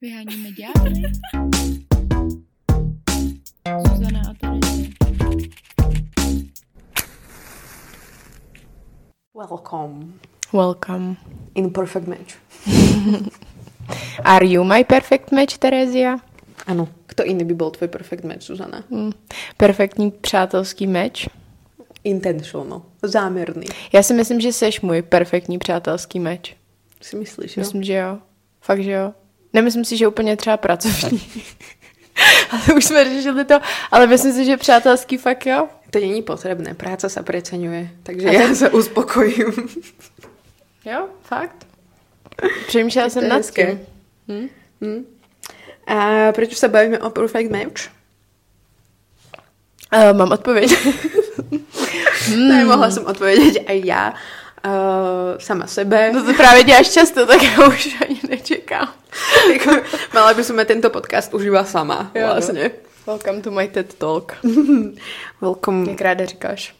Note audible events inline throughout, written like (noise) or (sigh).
Vyháníme ďábly. Zuzana a Terezie. Welcome Welcome. in perfect match. (laughs) Are you my perfect match, Terezia? Ano. Kto iný by bol tvoj perfect match, Zuzana? Hm. Perfektní přátelský meč. Intentional. Zámerný. Já si myslím, že jsi můj perfektní přátelský meč. Si myslíš, jo? Myslím, že jo. Fakt, že jo. Nemyslím si, že úplně třeba pracovní. (laughs) ale už jsme řešili to, ale myslím si, že přátelský fakt jo. To není potrebné. Práca sa preceňuje. Takže A tak- sa uspokojím. (laughs) Jo, fakt. Přemýšlela jsem nad tím. Hm? Hm? A prečo sa bavíme o perfect match? Uh, mám odpověď. (laughs) Hmm. Nemohla som odpovedať aj ja. Uh, sama sebe. no to právě děláš často, tak já už ani nečekám. (laughs) Jako, mala by som tento podcast už iba sama. Jo, no. vlastne. Welcome to my TED Talk. (laughs) Welcome. Jak ráda říkáš.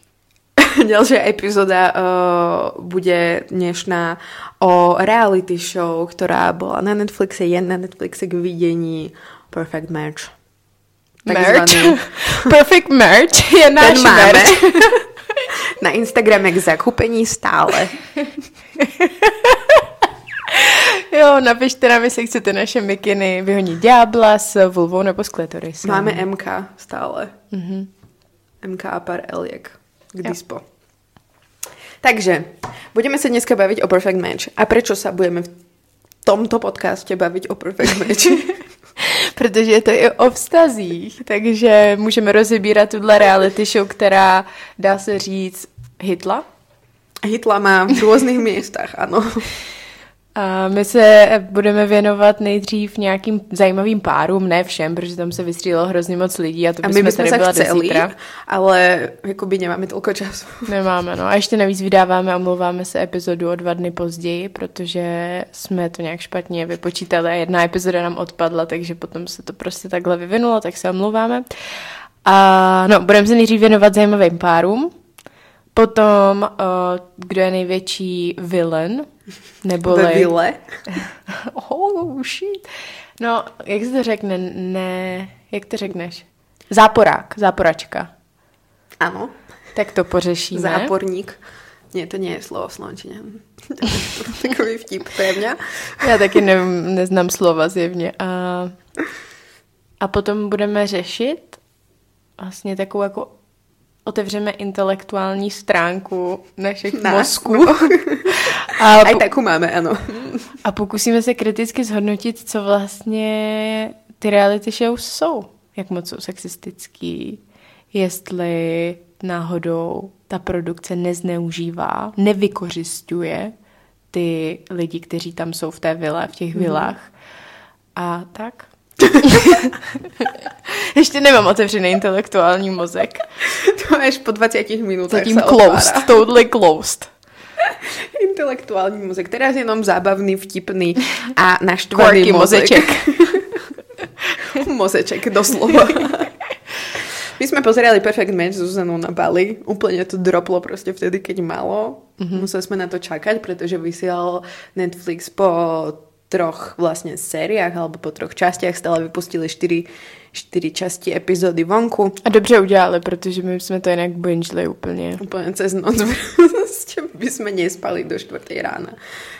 (laughs) Ďalšia epizóda uh, bude dnešná o reality show, ktorá bola na Netflixe, je na Netflixe k videní Perfect Match. Merch. Perfect merch je náš merch. Na Instagrame k zakúpení stále. (laughs) Jo, napište nám, jestli chcete naše mikiny vyhonit ďábla s vulvou nebo s klitorisem. Máme MK stále. Mhm. MK a pár Eliek k Jo. dispo. Takže, budeme sa dneska baviť o Perfect Match. A prečo sa budeme v tomto podcaste baviť o Perfect Match? (laughs) (laughs) Protože je to i o vztazích, takže můžeme rozebírat tuhle reality show, která, dá se říct, hitla. Hitla má v rôznych (laughs) miestach, áno. A my se budeme věnovat nejdřív nějakým zajímavým párům, ne všem, protože tam se vystřílelo hrozně moc lidí a to A bychom my by sme tady byla chceli, zítra. ale jakoby nemáme toľko času. (laughs) Nemáme, no. A ještě navíc vydáváme a omlouváme se epizodu o dva dny později, protože jsme to nějak špatně vypočítali a jedna epizoda nám odpadla, takže potom se to prostě takhle vyvinulo, tak se omlouváme. A no, budeme se nejdřív věnovat zajímavým párům, potom, uh, kdo je největší villain, nebo Ve vile. (laughs) Oh, shit. No, jak se to řekne? Ne, jak to řekneš? Záporák, záporačka. Áno, Tak to pořešíme. záporník. Nie, to nie je slovo v slovenčine. (laughs) Takový vtip mňa. Já taky ne, neznám slova zjevně. A, a potom budeme řešit vlastně takovou jako otevřeme intelektuální stránku našich Nás. mozků (laughs) a, Aj po, takú máme, áno. a pokusíme se kriticky zhodnotit, co vlastně ty reality shows jsou. Jak moc jsou sexistický, jestli náhodou ta produkce nezneužívá, nevykořišťuje ty lidi, kteří tam jsou v té vile, v těch vilách. A tak. (laughs) Ještě nemám otevřený intelektuální mozek. To až po 20 minútach Zatím closed, otvára. totally closed. (laughs) Intelektuální mozek. Teraz jenom zábavný, vtipný a naštvaný mozeček. (laughs) mozeček, doslova. My sme pozerali Perfect Match s Zuzanou na Bali. Úplne to droplo proste vtedy, keď malo. Mm-hmm. Museli sme na to čakať, pretože vysielal Netflix po troch vlastne sériách alebo po troch častiach. Stále vypustili 4, 4 časti epizódy vonku. A dobře udělali, protože my jsme to jinak bingeli úplně. Úplne cez noc (laughs) proste by sme nespali do 4 rána.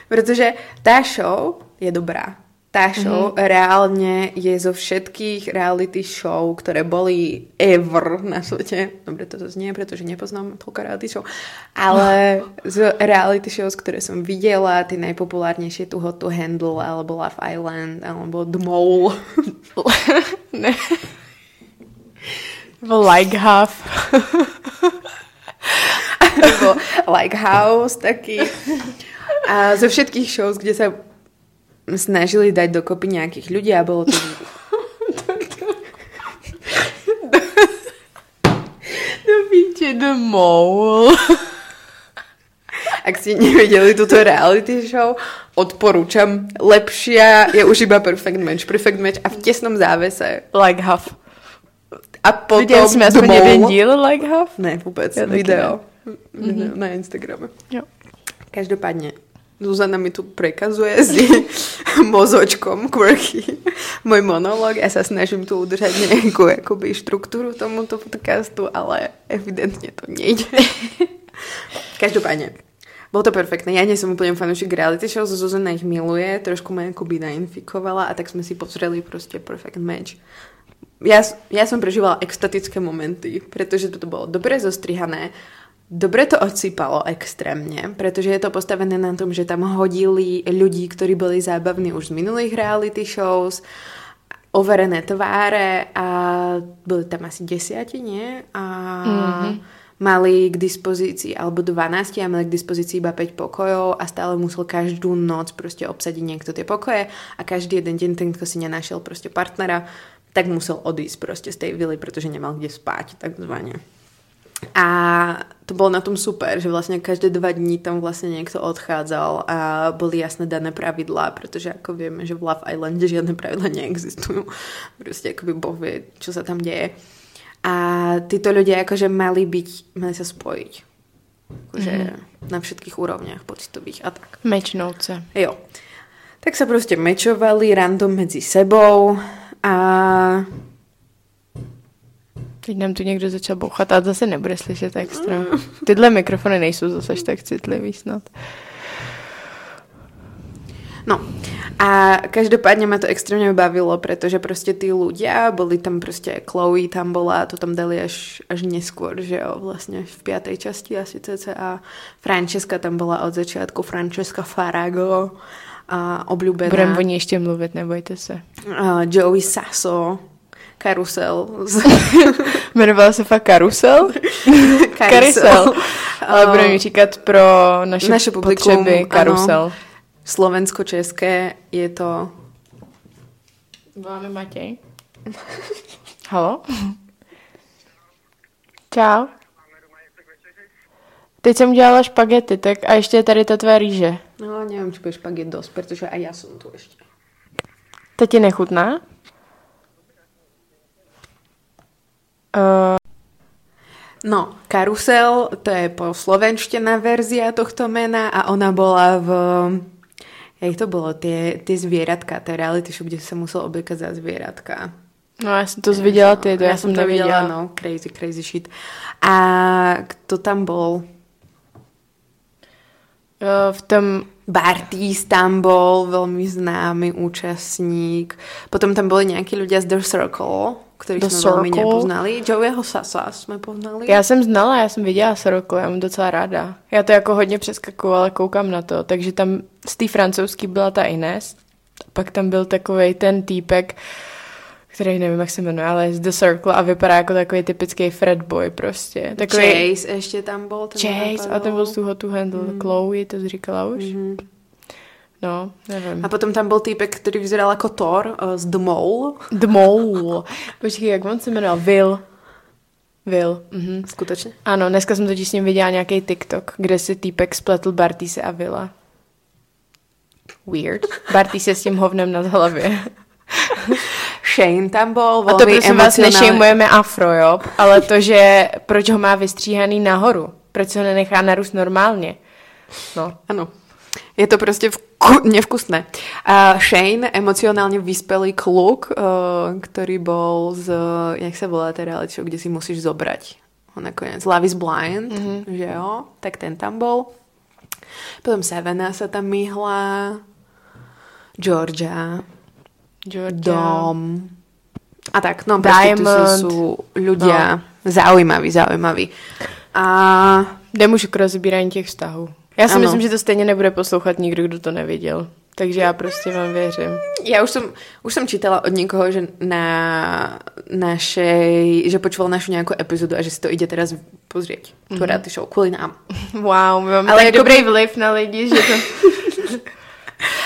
Pretože tá show je dobrá. Tá show mm-hmm. reálne je zo všetkých reality show, ktoré boli ever na svete. Dobre, to znie, pretože nepoznám toľko reality show. Ale z reality shows, ktoré som videla, tie najpopulárnejšie tu Hot to Handle, alebo Love Island, alebo The Mole. (laughs) ne. Like half. alebo Like House taký. A zo všetkých shows, kde sa snažili dať dokopy nejakých ľudí a bolo to... Do píče the mole. Ak ste nevedeli túto reality show, odporúčam. Lepšia je už iba Perfect Match. Perfect Match a v tesnom závese. Like half. A potom Viděli jsme aspoň jeden díl like half? Ne, vůbec. Já taky video. video na Instagrame. Jo. Každopádne, Zuzana mi tu prekazuje s (laughs) mozočkom quirky môj monológ. Ja sa snažím tu udržať nejakú akoby štruktúru tomuto podcastu, ale evidentne to nejde. (laughs) Každopádne, bolo to perfektné. Ja nie som úplne fanúšik reality show, Zuzana ich miluje, trošku ma akoby nainfikovala a tak sme si pozreli proste perfect match. Ja, ja som prežívala extatické momenty, pretože to bolo dobre zostrihané, Dobre to odsýpalo extrémne, pretože je to postavené na tom, že tam hodili ľudí, ktorí boli zábavní už z minulých reality shows, overené tváre a boli tam asi desiati, nie? A mm-hmm. mali k dispozícii, alebo 12 a mali k dispozícii iba 5 pokojov a stále musel každú noc proste obsadiť niekto tie pokoje a každý jeden deň ten, kto si nenašiel proste partnera, tak musel odísť proste z tej vily, pretože nemal kde spať, takzvané. A to bolo na tom super, že vlastne každé dva dní tam vlastne niekto odchádzal a boli jasné dané pravidlá, pretože ako vieme, že v Love Islande žiadne pravidlá neexistujú. Proste akoby Boh vie, čo sa tam deje. A títo ľudia akože mali byť, mali sa spojiť. Akože mm. na všetkých úrovniach pocitových a tak. Mečnout sa. Jo. Tak sa proste mečovali random medzi sebou a Teď nám tu někdo začal bouchat a zase nebude slyšet extra. Tyhle mikrofony nejsou zase tak citlivý snad. No a každopádne ma to extrémne bavilo, pretože proste tí ľudia, boli tam proste Chloe tam bola, to tam dali až, až neskôr, že jo, vlastne v piatej časti asi cca. Francesca tam bola od začiatku, Francesca Farago a obľúbená. Budem o ní ještě mluvit, nebojte se. Uh, Joey Sasso, Karusel. (laughs) Jmenovala se fakt Karusel? (laughs) Karusel. (laughs) Ale budeme říkat pro naše, naše publikum, potřeby Karusel. Ano. Slovensko-české je to... Voláme Matěj. Halo? Čau. Teď jsem udělala špagety, tak a ještě je tady ta tvé rýže. No, nevím, či bude špaget dost, protože a já jsem tu ještě. To ti nechutná? Uh... No, Karusel, to je po slovenštená verzia tohto mena a ona bola v... Jak to bolo? Tie, tie zvieratka, tie reality show, kde sa musel obliekať za zvieratka. No, já jsem to zviděla ty, to já, já jsem to viděla. No, crazy, crazy shit. A kto tam bol? Uh, v tom... Bartís tam bol, veľmi známy účastník. Potom tam boli nejakí ľudia z The Circle který The jsme Circle. velmi nepoznali. Joeyho Sasa jsme poznali. Já jsem znala, já jsem viděla Circle, já mám docela ráda. Já to jako hodně přeskakuju, ale koukám na to. Takže tam z té francouzský byla ta Ines, pak tam byl takový ten týpek, který nevím, jak se jmenuje, ale z The Circle a vypadá jako takový typický Fred Boy prostě. Takový... Chase ještě tam byl. Ten Chase a ten byl z toho tu handle. Mm. Chloe, to jsi říkala už? Mm-hmm. No, nevím. A potom tam byl týpek, který vyzeral jako Thor uh, z The Mole. The Mole. (laughs) Počkej, jak on se jmenoval? Will. Will. Mhm. Skutečně? Ano, dneska jsem totiž s ním viděla nějaký TikTok, kde si týpek spletl Bartise a Villa. Weird. Bartise s tím hovnem na hlavě. (laughs) Shane tam byl A to prosím vás nešejmujeme afro, jo? Ale to, že proč ho má vystříhaný nahoru? Proč ho nenechá narůst normálně? No. Ano. Je to prostě vku- nevkusné. A Shane, emocionálně vyspelý kluk, uh, který byl z, jak se volá ta reality show, kde si musíš zobrať ho nakonec. Love is Blind, mm-hmm. že jo? Tak ten tam byl. Potom Sevena sa tam myhla. Georgia. Georgia. Dom. A tak, no Diamond. sú ľudia no. zaujímaví, zaujímaví. A... Už k rozbírání těch vztahů. Já si ano. myslím, že to stejně nebude poslouchat nikdo, kdo to neviděl. Takže já prostě vám věřím. Já už jsem, už jsem čítala od někoho, že na našej, že počúval našu nějakou epizodu a že si to ide teraz pozrieť. Mm-hmm. Tu reality show, kvůli nám. Wow, my máme Ale jako dobrý by... vliv na lidi, že to... (laughs)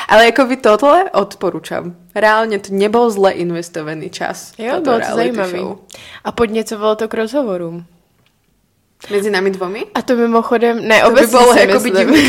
Ale jako by tohle odporučám. Reálně to nebyl zle investovaný čas. Jo, bylo to zajímavý. Show. A podněcovalo to k rozhovorům. Mezi nami dvomi? A to mimochodem, ne, To by obecně bolo si jako by divné,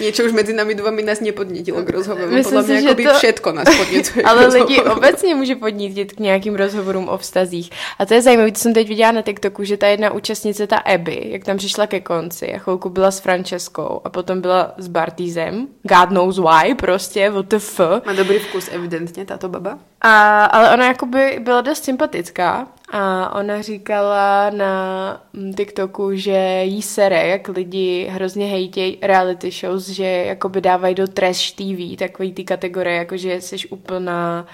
niečo už medzi nami dvomi nás nepodnítilo k rozhovoru. Myslím Podľa si, mňa že akoby to- všetko nás podněcuje (laughs) k Ale lidi obecně může podnítit k nějakým rozhovorům o vztazích. A to je zajímavé, co jsem teď viděla na TikToku, že ta jedna účastnice, ta Abby, jak tam přišla ke konci a chvilku byla s Franceskou a potom byla s Bartýzem, God knows why, prostě, what the f. Má dobrý vkus evidentně táto baba. A, ale ona jakoby byla dost sympatická a ona říkala na mm, TikToku, že jí sere, jak lidi hrozně hejtějí reality shows, že jakoby dávají do trash TV takový ty kategorie, jako že jsi úplná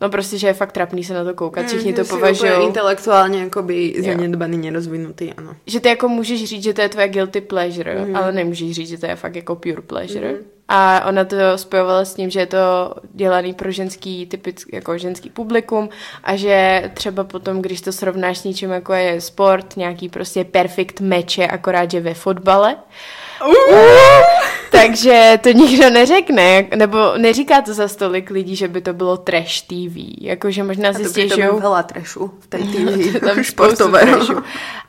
No prostě, že je fakt trapný se na to koukat, všichni to považují. intelektuálně jakoby zanedbaný, nerozvinutý, ano. Že ty jako můžeš říct, že to je tvoje guilty pleasure, mm. ale nemůžeš říct, že to je fakt jako pure pleasure. Mm. A ona to spojovala s tím, že je to dělaný pro ženský typický, jako ženský publikum a že třeba potom, když to srovnáš s něčím, jako je sport, nějaký prostě perfect meče, akorát, že ve fotbale, (laughs) takže to nikdo neřekne, nebo neříká to za stolik lidí, že by to bylo trash TV. Jakože možná si to stěžují. pritom veľa trashu v tej TV (laughs) tam (laughs) športového. trashu.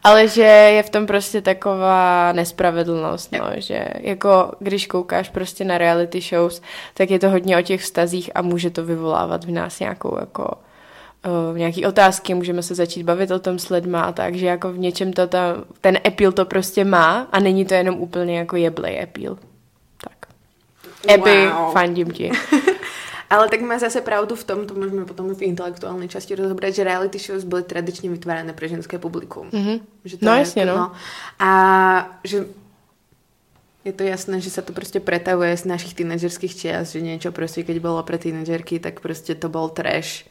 Ale že je v tom prostě taková nespravedlnost, no, že jako když koukáš prostě na reality shows, tak je to hodně o těch vztazích a může to vyvolávat v nás nějakou jako uh, nějaký otázky, můžeme se začít bavit o tom s lidma a tak, že jako v něčem to ta, ten appeal to prostě má a není to jenom úplně jako jeblej appeal. Tak. Abby, Wow. fandím ti. (laughs) Ale tak má zase pravdu v tom, to môžeme potom v intelektuálnej časti rozobrať, že reality shows boli tradične vytvárané pre ženské publikum. Mhm. Že No je jasne, to, no. A že je to jasné, že sa to prostě pretavuje z našich tínedžerských čias, že niečo prostě, keď bolo pre tínedžerky, tak prostě to bol trash.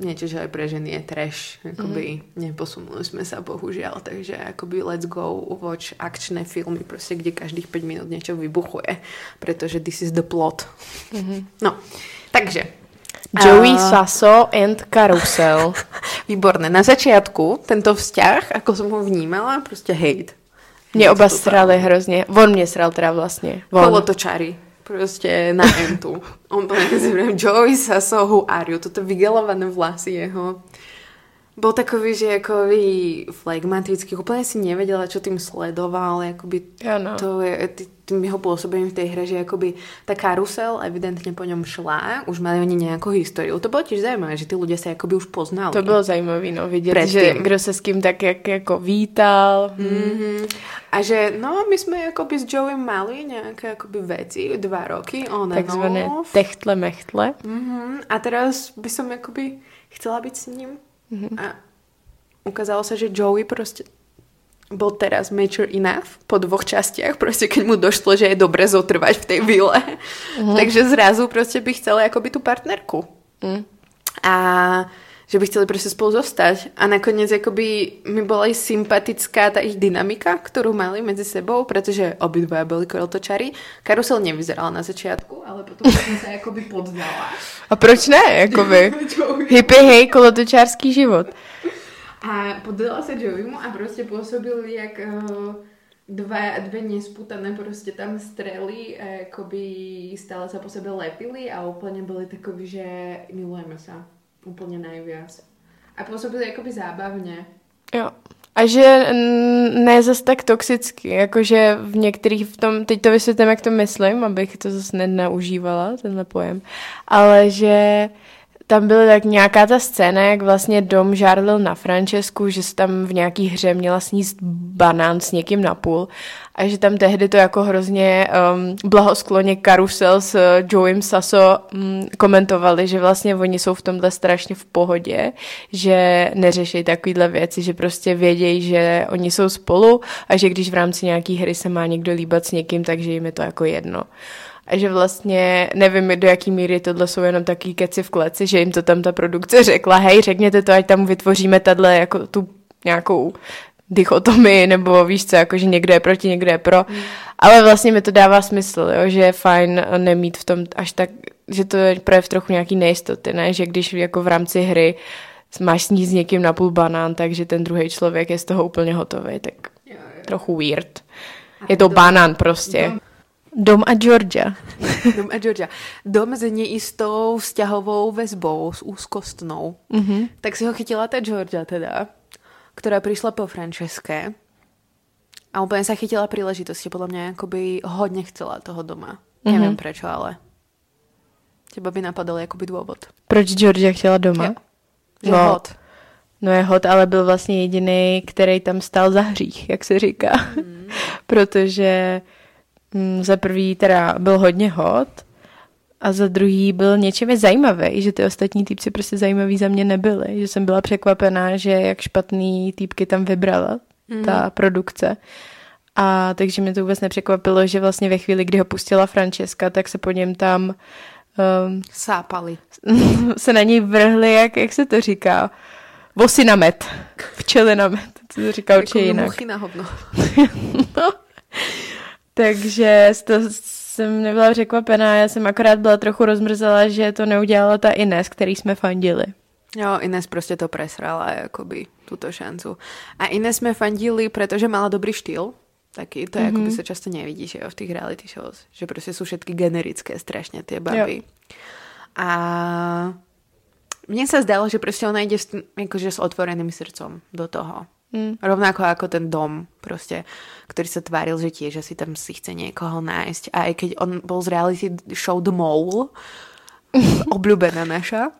Niečo, že aj pre ženy je trash. Akoby Mhm. mm. neposunuli sme sa, bohužiaľ. Takže akoby let's go watch akčné filmy, prostě, kde každých 5 minút niečo vybuchuje. Pretože this is the plot. Mhm. Mm-hmm. No, takže Joey A- Sasso and Carousel. (laughs) Výborné. Na začiatku tento vzťah, ako som ho vnímala, prostě hate. Mě oba To srali hrozně. On mě sral teda vlastně. On. Kolotočary. Prostě na entu. On to (laughs) nazývám Joey Sasso, who are? Toto vygelované vlasy jeho. Bol takový, že akoby flegmatický, úplne si nevedela, čo tým sledoval, akoby Ano. to je ty- tým jeho pôsobením v tej hre, že akoby tá karusel evidentne po ňom šla, už mali oni nejakú históriu. To bolo tiež zaujímavé, že tí ľudia sa akoby už poznali. To bylo zajímavé, no, vidět, Předtím. že kdo se s kým tak jak, jako vítal. Mm-hmm. A že no, my sme akoby s Joeym mali nejaké akoby veci, dva roky, on Takzvané techtle mechtle. Mm-hmm. A teraz by som akoby chcela byť s ním. Mm-hmm. A ukázalo sa, že Joey prostě bol teraz mature enough po dvoch častiach, prostě keď mu došlo, že je dobre zotrvať v tej vile. Mm-hmm. (laughs) Takže zrazu prostě by chcela akoby tu partnerku. Mm. A že by chceli prostě spolu zostať. A nakoniec akoby mi bola i sympatická ta ich dynamika, ktorú mali medzi sebou, pretože obidvaja boli kolotočari. Karusel nevyzerala na začiatku, ale potom (laughs) som sa akoby poddala. A proč ne, jakoby? (laughs) Hippie hej, kolotočářský život. A poddala sa Joeymu a prostě pôsobil jak uh, dva, dve nesputané prostě tam strely a akoby stále sa po sebe lepili a úplne boli takoví, že milujeme sa. Úplne najviac. A pôsobili akoby zábavne. Jo. A že ne zas tak toxicky, jakože v některých v tom, teď to vysvětlím, jak to myslím, abych to zase nenaužívala, tenhle pojem, ale že tam byla tak nějaká ta scéna, jak vlastně Dom žárlil na Francesku, že se tam v nějaký hře měla sníst banán s někým na půl a že tam tehdy to jako hrozně um, blahoskloně karusel s uh, Joeym Sasso um, komentovali, že vlastně oni jsou v tomhle strašně v pohodě, že neřeší takovýhle věci, že prostě vědějí, že oni jsou spolu a že když v rámci nějaký hry se má někdo líbat s někým, takže jim je to jako jedno. A že vlastně nevím, do jaký míry tohle jsou jenom taky keci v kleci, že jim to tam ta produkce řekla, hej, řekněte to, ať tam vytvoříme tahle jako tu nějakou dichotomii, nebo víš co, jako že někdo je proti, někdo je pro. Mm. Ale vlastně mi to dává smysl, jo, že je fajn nemít v tom až tak, že to je projev trochu nějaký nejistoty, ne? Že když jako v rámci hry máš sníst s někým na půl banán, takže ten druhý člověk je z toho úplně hotový, tak trochu weird. Je to banán prostě. Dom a Georgia. (laughs) Dom a Georgia. Dom s neistou vzťahovou väzbou, s úzkostnou. Mm-hmm. Tak si ho chytila ta Georgia teda, ktorá prišla po Franceske a úplne sa chytila príležitosti. Podľa mňa akoby hodne chcela toho doma. Mm-hmm. Neviem prečo, ale teba by napadal jakoby dôvod. Proč Georgia chtěla doma? Jo. Že No. hod. No je hot, ale byl vlastně jediný, který tam stál za hřích, jak se říká. Mm. (laughs) Protože za prvý teda byl hodně hot a za druhý byl něčím zajímavý, že ty ostatní týpci prostě zajímaví za mě nebyly. Že jsem byla překvapená, že jak špatný týpky tam vybrala Mhm. ta produkce. A takže mě to vůbec nepřekvapilo, že vlastně ve chvíli, kdy ho pustila Francesca, tak se po něm tam um, Sápali. (laughs) se na něj vrhli, jak, jak se to říká, vosy na med, včely na med, to se říká určitě Jako jinak. muchy na hovno. (laughs) (laughs) No. Takže toho jsem nebyla překvapená, já jsem akorát byla trochu rozmrzela, že to neudělala ta Ines, který jsme fandili. Jo, Ines prostě to presrala, jakoby, tuto šancu. A Ines jsme fandili, protože mala dobrý štýl. Taký, to mm-hmm. akoby sa často nevidí, že jo, v tých reality shows. Že prostě sú všetky generické strašne tie baby. Jo. A mne sa zdalo, že prostě ona ide s, tým- akože s otvoreným srdcom do toho. Mm. Rovnako ako ten dom, prostě, ktorý sa tváril, že tiež asi tam si chce niekoho nájsť. A aj keď on bol z reality show The Mole, (laughs) obľúbená naša,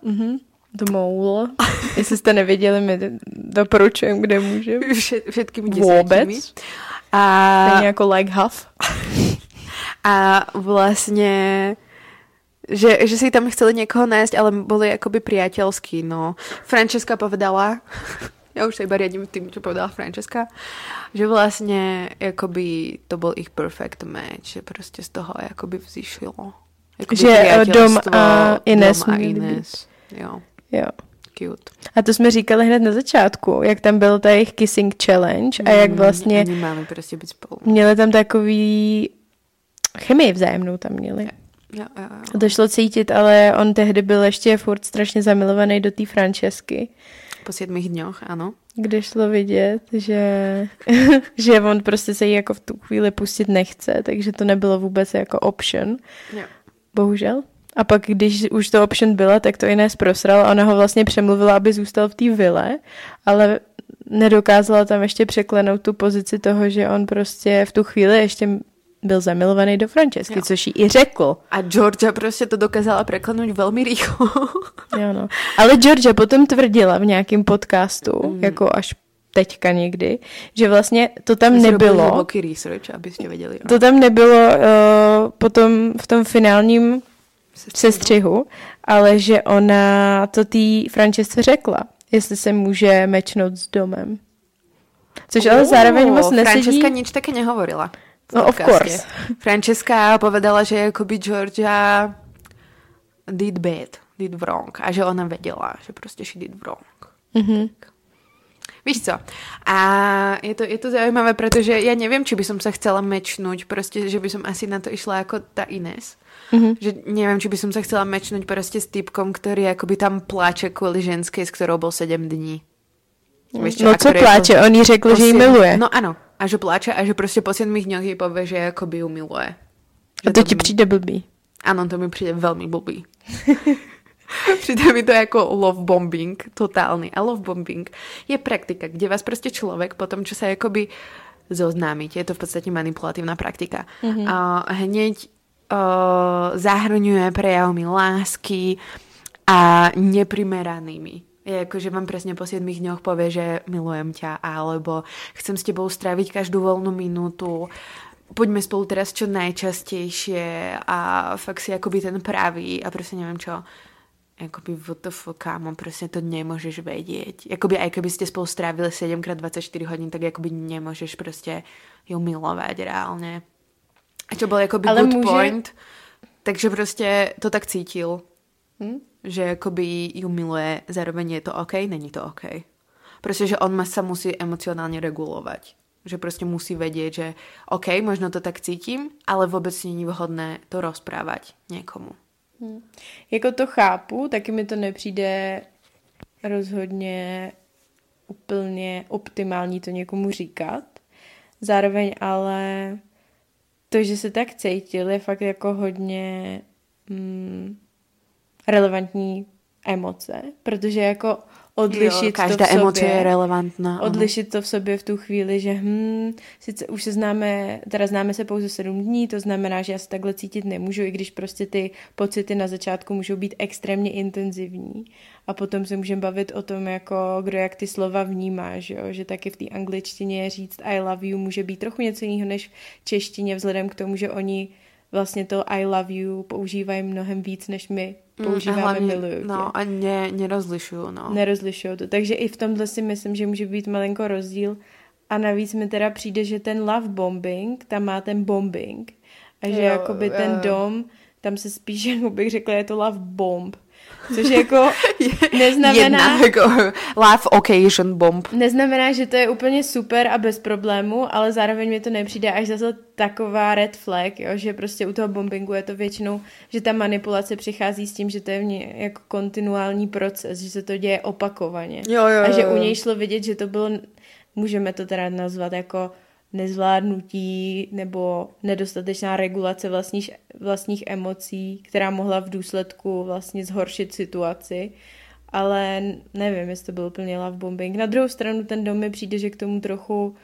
The Mole. Jestli jste nevěděli, my doporučujeme, kde můžeme. (laughs) Všet, všetkými Vôbec? desiatimi. A, Stejně jako Like Huff. (laughs) a vlastne že, že si tam chceli niekoho nájsť, ale boli akoby priateľskí, no. Francesca povedala, ja už sa iba riadím tým, čo povedala Francesca, že vlastne akoby to bol ich perfect match, že proste z toho akoby vzýšlo. Akoby Že, eh, Dom a Ines Dom a Ines. Jo, Jo. cute. A to jsme říkali hned na začátku, jak tam byl ta jejich kissing challenge a jak Mm, vlastně Oni máme prostě byť spolu. měli tam takový chemii vzájemnou tam měli. Jo, jo, jo. To šlo cítit, ale on tehdy byl ještě furt strašně zamilovaný do té Francesky, Po siedmých dňoch, áno. kde šlo vidět, že, (laughs) že on prostě se jí jako v tu chvíli pustit nechce, takže to nebylo vůbec jako option, Jo. bohužel. A pak, když už to option byla, tak to Inés prosral a ona ho vlastně přemluvila, aby zůstal v té vile, ale nedokázala tam ještě překlenout tu pozici toho, že on prostě v tu chvíli ještě byl zamilovaný do Francesky, Jo. což jí i řekl. A Georgia prostě to dokázala preklenout velmi rýchlo. (laughs) Jo, no. Ale Georgia potom tvrdila v nějakém podcastu, Mm. jako až teďka někdy, že vlastně to tam nebylo. hluboký research, abyste věděli. To tam nebylo uh, potom v tom finálním sestřihu, ale že ona to té Francesce řekla, jestli se může mečnout s domem. Což ale zároveň moc nesedí. Francesca nič také nehovorila. No, of course. Francesca povedala, že jakoby Georgia did bad, did wrong. A že ona vedela, že prostě she did wrong. Mhm. Víš co? A je to, je to zaujímavé, pretože ja neviem, či by som sa chcela mečnúť, proste, že by som asi na to išla ako tá Ines. Mhm. Že neviem, či by som sa chcela mečnúť proste s typkom, ktorý akoby tam pláče kvôli ženskej, s ktorou bol 7 dní. Víš No a co pláče, on jí řekl, že ji miluje. No áno, a že pláče a že proste po 7 dňoch jej povie, že akoby ju miluje. A to ti přijde blbý. Áno, to mi přijde veľmi blbý. (laughs) přijde mi to jako love bombing, totálny. A love bombing je praktika, kde vás prostě človek po tom, čo sa akoby zoznámite, je to v podstate manipulatívna praktika, mm-hmm. uh, hneď uh, zahrňuje prejavmi lásky a neprimeranými. Je ako, že vám presne po 7 dňoch povie, že milujem ťa, alebo chcem s tebou stráviť každú voľnú minútu, poďme spolu teraz čo najčastejšie a fakt si akoby ten pravý a prostě neviem čo. Akoby WTF, kámo, prostě to nemôžeš vedieť. Akoby aj keby ste spolu strávili 7x24 hodín, tak akoby nemôžeš prostě ju milovať reálne. A čo bol akoby Ale good může- point, takže prostě to tak cítil, Hm? Že akoby ju miluje, zároveň je to OK, není to OK. Prostě, že on sa musí emocionálne regulovať. Že prostě musí vedieť, že OK, možno to tak cítim, ale vôbec není vhodné to rozprávať niekomu. Jako to chápu, taky mi to nepřijde rozhodně úplně optimální to někomu říkat. Zároveň ale to, že se tak cítil, je fakt jako hodně mm, relevantní emoce, protože jako odlišit jo, každá to v sobě, emoce je relevantná. odlišit to v sobě v tu chvíli, že hm, sice už se známe, teda známe se pouze sedm dní, to znamená, že já se takhle cítit nemůžu, i když prostě ty pocity na začátku můžou být extrémně intenzivní. A potom se můžeme bavit o tom, jako kdo jak ty slova vnímá, že, jo? že taky v té angličtině říct I love you může být trochu něco jiného než v češtině, vzhledem k tomu, že oni vlastně to I love you používají mnohem víc, než my používáme Mm, a hlavně, miluju tě No a ne, nerozlišuju, no. nerozlišují to. Takže i v tomhle si myslím, že může být malinko rozdíl. A navíc mi teda přijde, že ten love bombing, tam má ten bombing. A že Jo, jakoby ten dom, tam se spíš, (laughs) jak bych řekla, je to love bomb. Což jako (laughs) neznamená, Jedna, jako live occasion bomb. neznamená, že to je úplně super a bez problému, ale zároveň mi to nepřijde až zase taková red flag, jo, že prostě u toho bombingu je to většinou, že ta manipulace přichází s tím, že to je v ně, jako kontinuální proces, že se to děje opakovaně. Jo, jo, A že jo. u něj šlo vidět, že to bylo, můžeme to teda nazvat jako nezvládnutí nebo nedostatečná regulace vlastních, vlastních emocí, která mohla v důsledku vlastně zhoršit situaci. Ale nevím, jestli to byl úplně love bombing. Na druhou stranu ten dom mi přijde, že k tomu trochu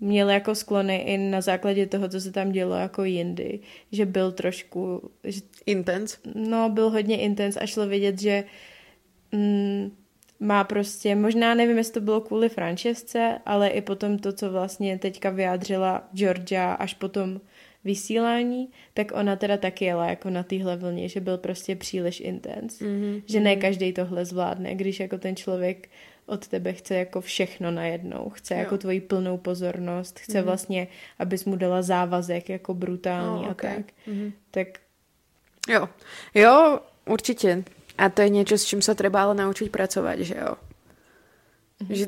měl jako sklony i na základě toho, co se tam dělo jako jindy. Že byl trošku, že Intense. no, byl hodně intens a šlo vidět, že mm, má prostě, možná nevím, jestli to bylo kvůli Francesce, ale i potom to, co vlastně teďka vyjádřila Georgia až potom vysílání, tak ona teda taky jela jako na téhle vlně, že byl prostě příliš intens. Mm-hmm. Že ne každý tohle zvládne, když jako ten člověk od tebe chce jako všechno najednou. Chce Jo. jako tvoji plnou pozornost, chce mm-hmm. vlastně, abys mu dala závazek jako brutální No, a okej. tak. Mhm. Tak Jo, jo, určite. A to je niečo, s čím sa treba ale naučiť pracovať, že jo. Že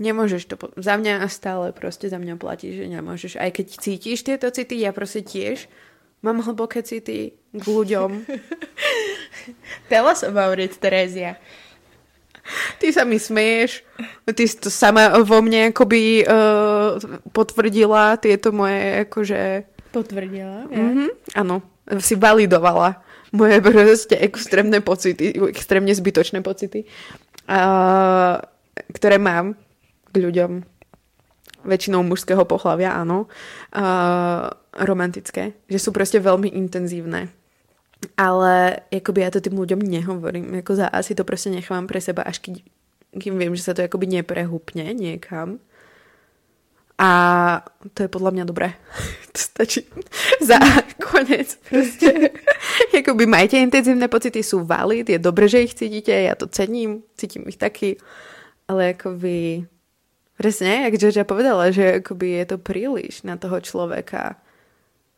nemôžeš to... Po... Za mňa stále proste za mňa platí, že nemôžeš. Aj keď cítiš tieto city, ja proste tiež mám hlboké city k ľuďom. (laughs) Tell us about it, Terezia. Ty sa mi smeješ. Ty si to sama vo mne akoby uh, potvrdila tieto moje akože... Potvrdila? Mhm, áno, si validovala moje proste extrémne pocity, extrémne zbytočné pocity, uh, ktoré mám k ľuďom väčšinou mužského pohľavia, áno, uh, romantické, že sú proste veľmi intenzívne. Ale akoby ja to tým ľuďom nehovorím, ako za asi to proste nechávam pre seba, až keď, kým viem, že sa to akoby neprehupne niekam. A to je podľa (laughs) (laughs) (laughs) mňa dobré. to stačí za konec. Proste. Jakoby majte intenzívne pocity, sú valid, je dobré, že ich cítite, ja to cením, cítim ich taky, ale akoby presne, jak Georgia povedala, že akoby je to príliš na toho človeka.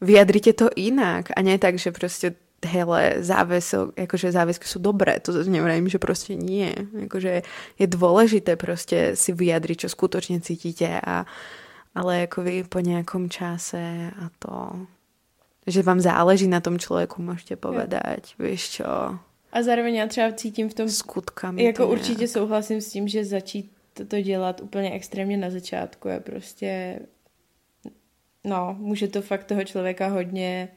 Vyjadrite to inak a nie tak, že proste hele, záväzok, akože záväzky sú dobré, to nevrajím, že proste nie. Akože je dôležité proste si vyjadriť, čo skutočne cítite a ale ako vy po nejakom čase a to, že vám záleží na tom človeku, môžete povedať, vieš čo, A zároveň já třeba cítím v tom, skutkami. jako to nějak. určitě souhlasím s tím, že začít to dělat úplně extrémně na začátku je prostě, no, může to fakt toho člověka hodně,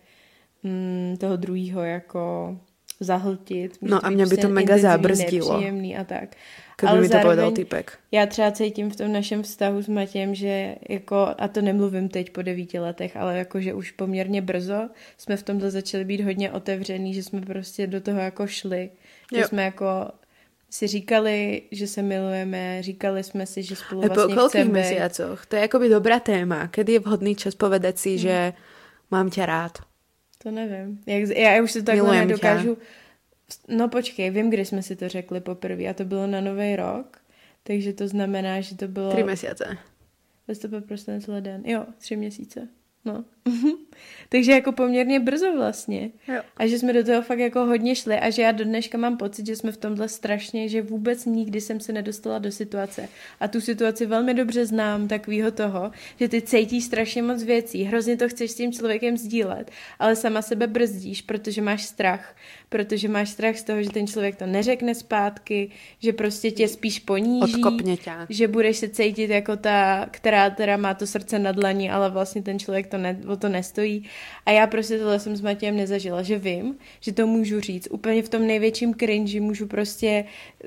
mm, toho druhýho jako zahltit. No a mě by to prostě mega intenzivní, zabrzdilo. nepříjemný a tak. Keby Ale mi to povedal typek. Já třeba cítím v tom našem vztahu s Matějem, že jako, a to nemluvím teď po devíti letech, ale jako, že už poměrně brzo jsme v tomhle začali být hodně otevřený, že jsme prostě do toho jako šli. Že Jo. jsme jako si říkali, že se milujeme, říkali jsme si, že spolu po vlastně chceme. mesiacoch? To je akoby dobrá téma. Kedy je vhodný čas povedať Hmm. si, že mám ťa rád. To nevím. Jak, já, já už to takhle Milujem nedokážu. No počkej, vím, kdy jsme si to řekli poprvé a to bylo na Nový rok. Takže to znamená, že to bylo... Tři mesiace. Listopad, prosinec, leden. Jo, tři měsíce. No. Takže jako poměrně brzo vlastně. Jo. A že jsme do toho fakt jako hodně šli a že já do dneška mám pocit, že jsme v tomhle strašně, že vůbec nikdy jsem se nedostala do situace. A tu situaci velmi dobře znám, takovýho toho, že ty cítíš strašně moc věcí, hrozně to chceš s tím člověkem sdílet, ale sama sebe brzdíš, protože máš strach. Protože máš strach z toho, že ten člověk to neřekne zpátky, že prostě tě spíš poníží Odkopne ťa. že budeš se cítit jako ta, která teda má to srdce na dlaní, ale vlastně ten člověk to ne, o to nestojí. A já prostě tohle jsem s Matějem nezažila, že vím, že to můžu říct. Úplně v tom největším cringe můžu prostě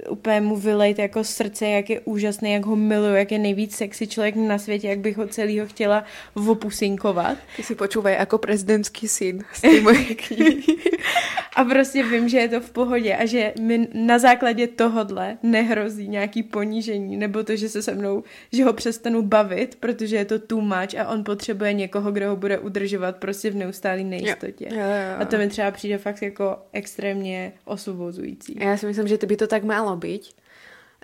úplně mu vylejt jako srdce, jak je úžasný, jak ho miluju, jak je nejvíc sexy člověk na světě, jak bych ho celýho chtěla vopusinkovat. Ty si počúvaj jako prezidentský syn z té mojej (laughs) knihy. A prostě vím, že je to v pohodě a že mi na základě tohodle nehrozí nějaký ponížení nebo to, že se se mnou, že ho přestanu bavit, protože je to too much a on potřebuje někoho, kdo ho bude udržovat prostě v neustálé nejistotě. Jo, jo, jo. A to mi třeba přijde fakt jako extrémně osvobozující. Já si myslím, že to by to tak malo byť.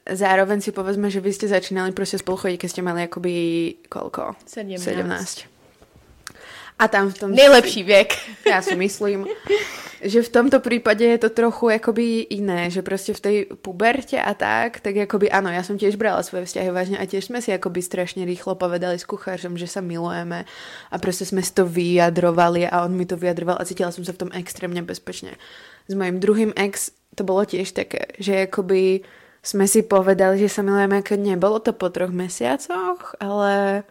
Zároveň si povedzme, že vy ste začínali prostě spolu chodiť, keď ste mali akoby koľko? 17. 17. A tam v tom... Nejlepší věk. (laughs) Ja si myslím, že v tomto prípade je to trochu jakoby iné, že prostě v tej puberte a tak, tak jakoby áno, ja som tiež brala svoje vzťahy vážne a tiež sme si akoby strašne rýchlo povedali s kuchářem, že sa milujeme a prostě sme si to vyjadrovali a on mi to vyjadroval a cítila som sa v tom extrémne bezpečne. S mojím druhým ex to bolo tiež také, že jakoby sme si povedali, že sa milujeme, ako nebolo to po troch mesiacoch, ale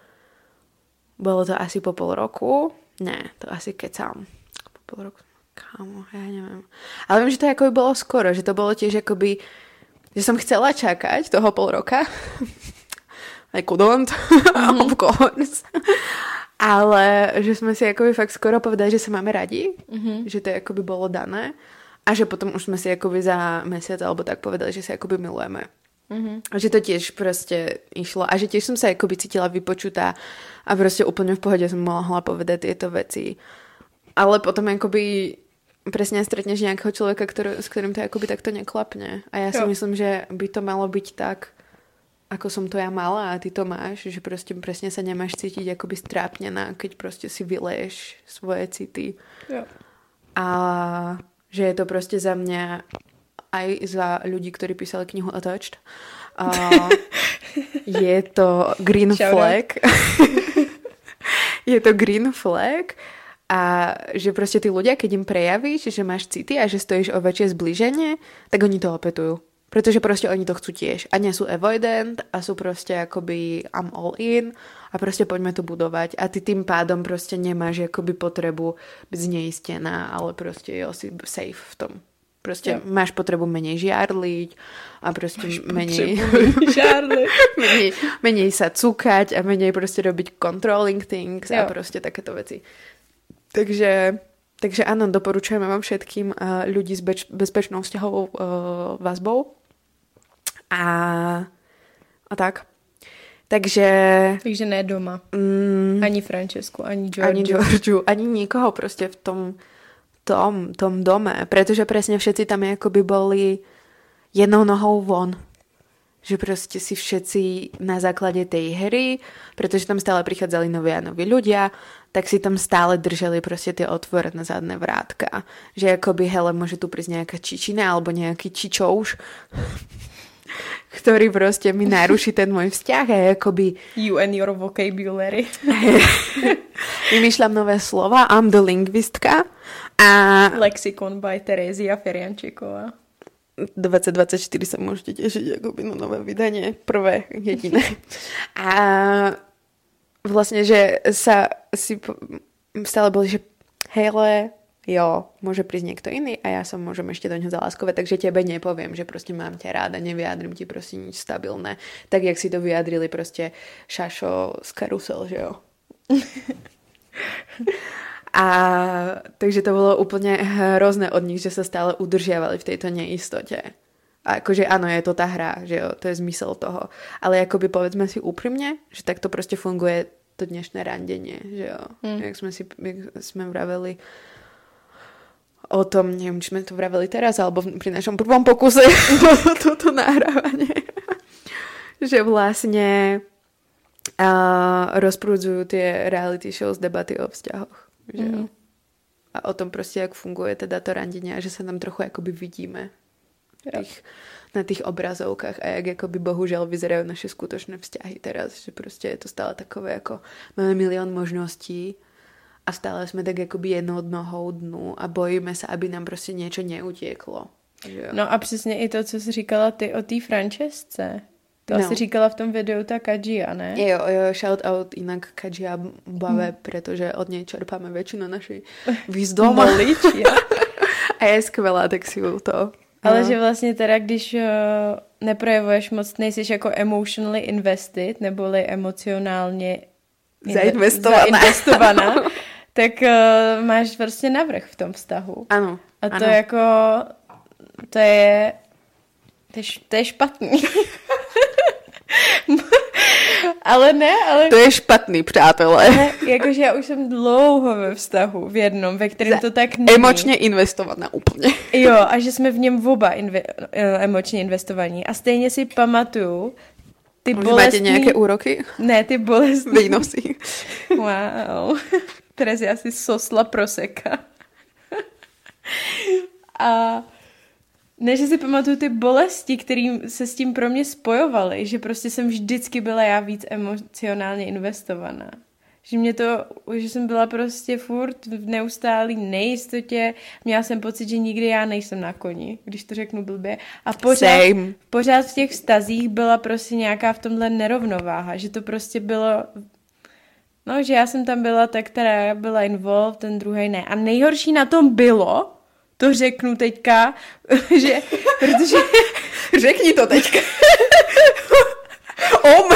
bolo to asi po pol roku. Ne, to asi kecám. Po pol roku. Kámo, ja neviem. Ale viem, že to akoby bolo skoro, že to bolo tiež akoby, že som chcela čakať toho pol roka. (laughs) I couldn't, mm-hmm. (laughs) of course. Ale že sme si akoby fakt skoro povedali, že sa máme radi, mm-hmm. že to akoby bolo dané a že potom už sme si akoby za mesiac alebo tak povedali, že sa akoby milujeme. Mm-hmm. A že to tiež prostě išlo a že tiež som sa akoby cítila vypočutá a prostě úplne v pohode som mohla povedať tieto veci. Ale potom akoby presne stretneš nejakého človeka, ktorý, s ktorým to akoby takto neklapne. A ja si Jo. myslím, že by to malo byť tak, ako som to ja mala a ty to máš, že prostě presne sa nemáš cítiť akoby strápnená, keď prostě si vyleješ svoje city. Jo. A že je to prostě za mě aj za ľudí, ktorí písali knihu Attached. A (laughs) je to green flag. (laughs) je to green flag a že prostě ty ľudia, keď im prejavíš, že máš city a že stojíš o väčšie zblíženie, tak oni to opetujú. Protože prostě oni to chcú tiež. A nie sú avoidant a sú prostě akoby I'm all in a prostě poďme to budovať. A ty tým pádom prostě nemáš akoby potrebu byť zneistená, ale prostě jo si safe v tom. Prostě Jo. máš potrebu menej žiarliť a prostě Žárli. menej, menej sa cukať a menej prostě robiť controlling things a Jo. prostě takéto veci. Takže, takže áno, doporučujeme vám všetkým uh, ľudí s beč- bezpečnou vzťahovou uh, vazbou. A, a tak. Takže Takže ne doma. mm, Ani Francesku, ani George. ani Georgiu, ani nikoho prostě v tom, tom, tom dome, pretože presne všetci tam akoby boli jednou nohou von. Že prostě si všetci na základe tej hry, pretože tam stále prichádzali noví a noví ľudia, tak si tam stále drželi prostě ty otvorené zadné vrátka. Že akoby, hele, môže tu prísť nejaká čičina alebo nejaký čičouš, ktorý prostě mi naruší ten môj vzťah a akoby You and your vocabulary. (laughs) vymýšľam nové slova, I'm the lingvistka a Lexikon by Terezia Feriančeková. 2024 sa môžete tešiť akoby na nové vydanie, prvé, jediné. (laughs) A vlastne, že sa si stále boli, že hele, jo, môže prísť niekto iný a ja sa môžem ešte do ňoho zaláskovať, takže tebe nepoviem, že prostě mám ťa ráda, nevyjadrím ti prostě nič stabilné. Tak, jak si to vyjadrili prostě Šašo z Karusel, že jo. (laughs) A takže to bolo úplne hrozné od nich, že sa stále udržiavali v tejto neistote. A akože áno, je to tá hra, že jo, to je zmysel toho. Ale akoby povedzme si úprimne, že takto prostě funguje to dnešné randenie, že jo. Mm. Jak sme si, jak sme vraveli o tom, neviem, či sme to vraveli teraz, alebo pri našom prvom pokuse (laughs) toto nahrávanie. (laughs) že vlastne uh, rozprúdzujú tie reality shows debaty o vzťahoch. Že jo? A o tom prostě, jak funguje teda to randenie a že sa tam trochu jakoby vidíme Jo. tých, na tých obrazovkách a jak jakoby bohužel vyzerajú naše skutočné vzťahy teraz, že prostě je to stále takové jako máme milión možností a stále jsme tak jednou nohou dnu a bojíme se, aby nám prostě něco neutieklo. No a přesně i to, co jsi říkala ty o té Francesce. To No. asi říkala v tom videu ta Kajia, ne? Jo, jo, shout out inak Kajia Bave, pretože od nej čerpáme väčšinu našej výzdom. Moličia. A je skvělá, tak si to... Ale no. že vlastně teda, když uh, neprojevuješ moc, nejsi jako emotionally invested, neboli emocionálně inve- Zainvestovaná. zainvestovaná (laughs) tak uh, máš prostě navrh v tom vztahu. Ano, A to ano. jako, to je, to je, to je špatný. (laughs) ale ne, ale To je špatný, přátelé. ne, jakože já už jsem dlouho ve vztahu, v jednom, ve kterém to tak není. Emočně investovaná úplně. Jo, a že jsme v něm oba inve- eh, emočně investovaní. A stejně si pamatuju ty Už máte bolestní... nějaké úroky? Ne, ty bolestní... Výnosy. Wow. Terezy asi sosla proseka. (laughs) a ne, že si pamatuju ty bolesti, které se s tím pro mě spojovaly, že prostě jsem vždycky byla já víc emocionálně investovaná. Že mě to, že jsem byla prostě furt v neustálý nejistotě, měla jsem pocit, že nikdy já nejsem na koni, když to řeknu blbě. A pořád, Same. pořád v těch vztazích byla prostě nějaká v tomhle nerovnováha, že to prostě bylo No, že já jsem tam byla ta, která byla involved, ten druhý ne. A nejhorší na tom bylo, to řeknu teďka, (laughs) že, protože (laughs) Řekni to teďka. (laughs) Om,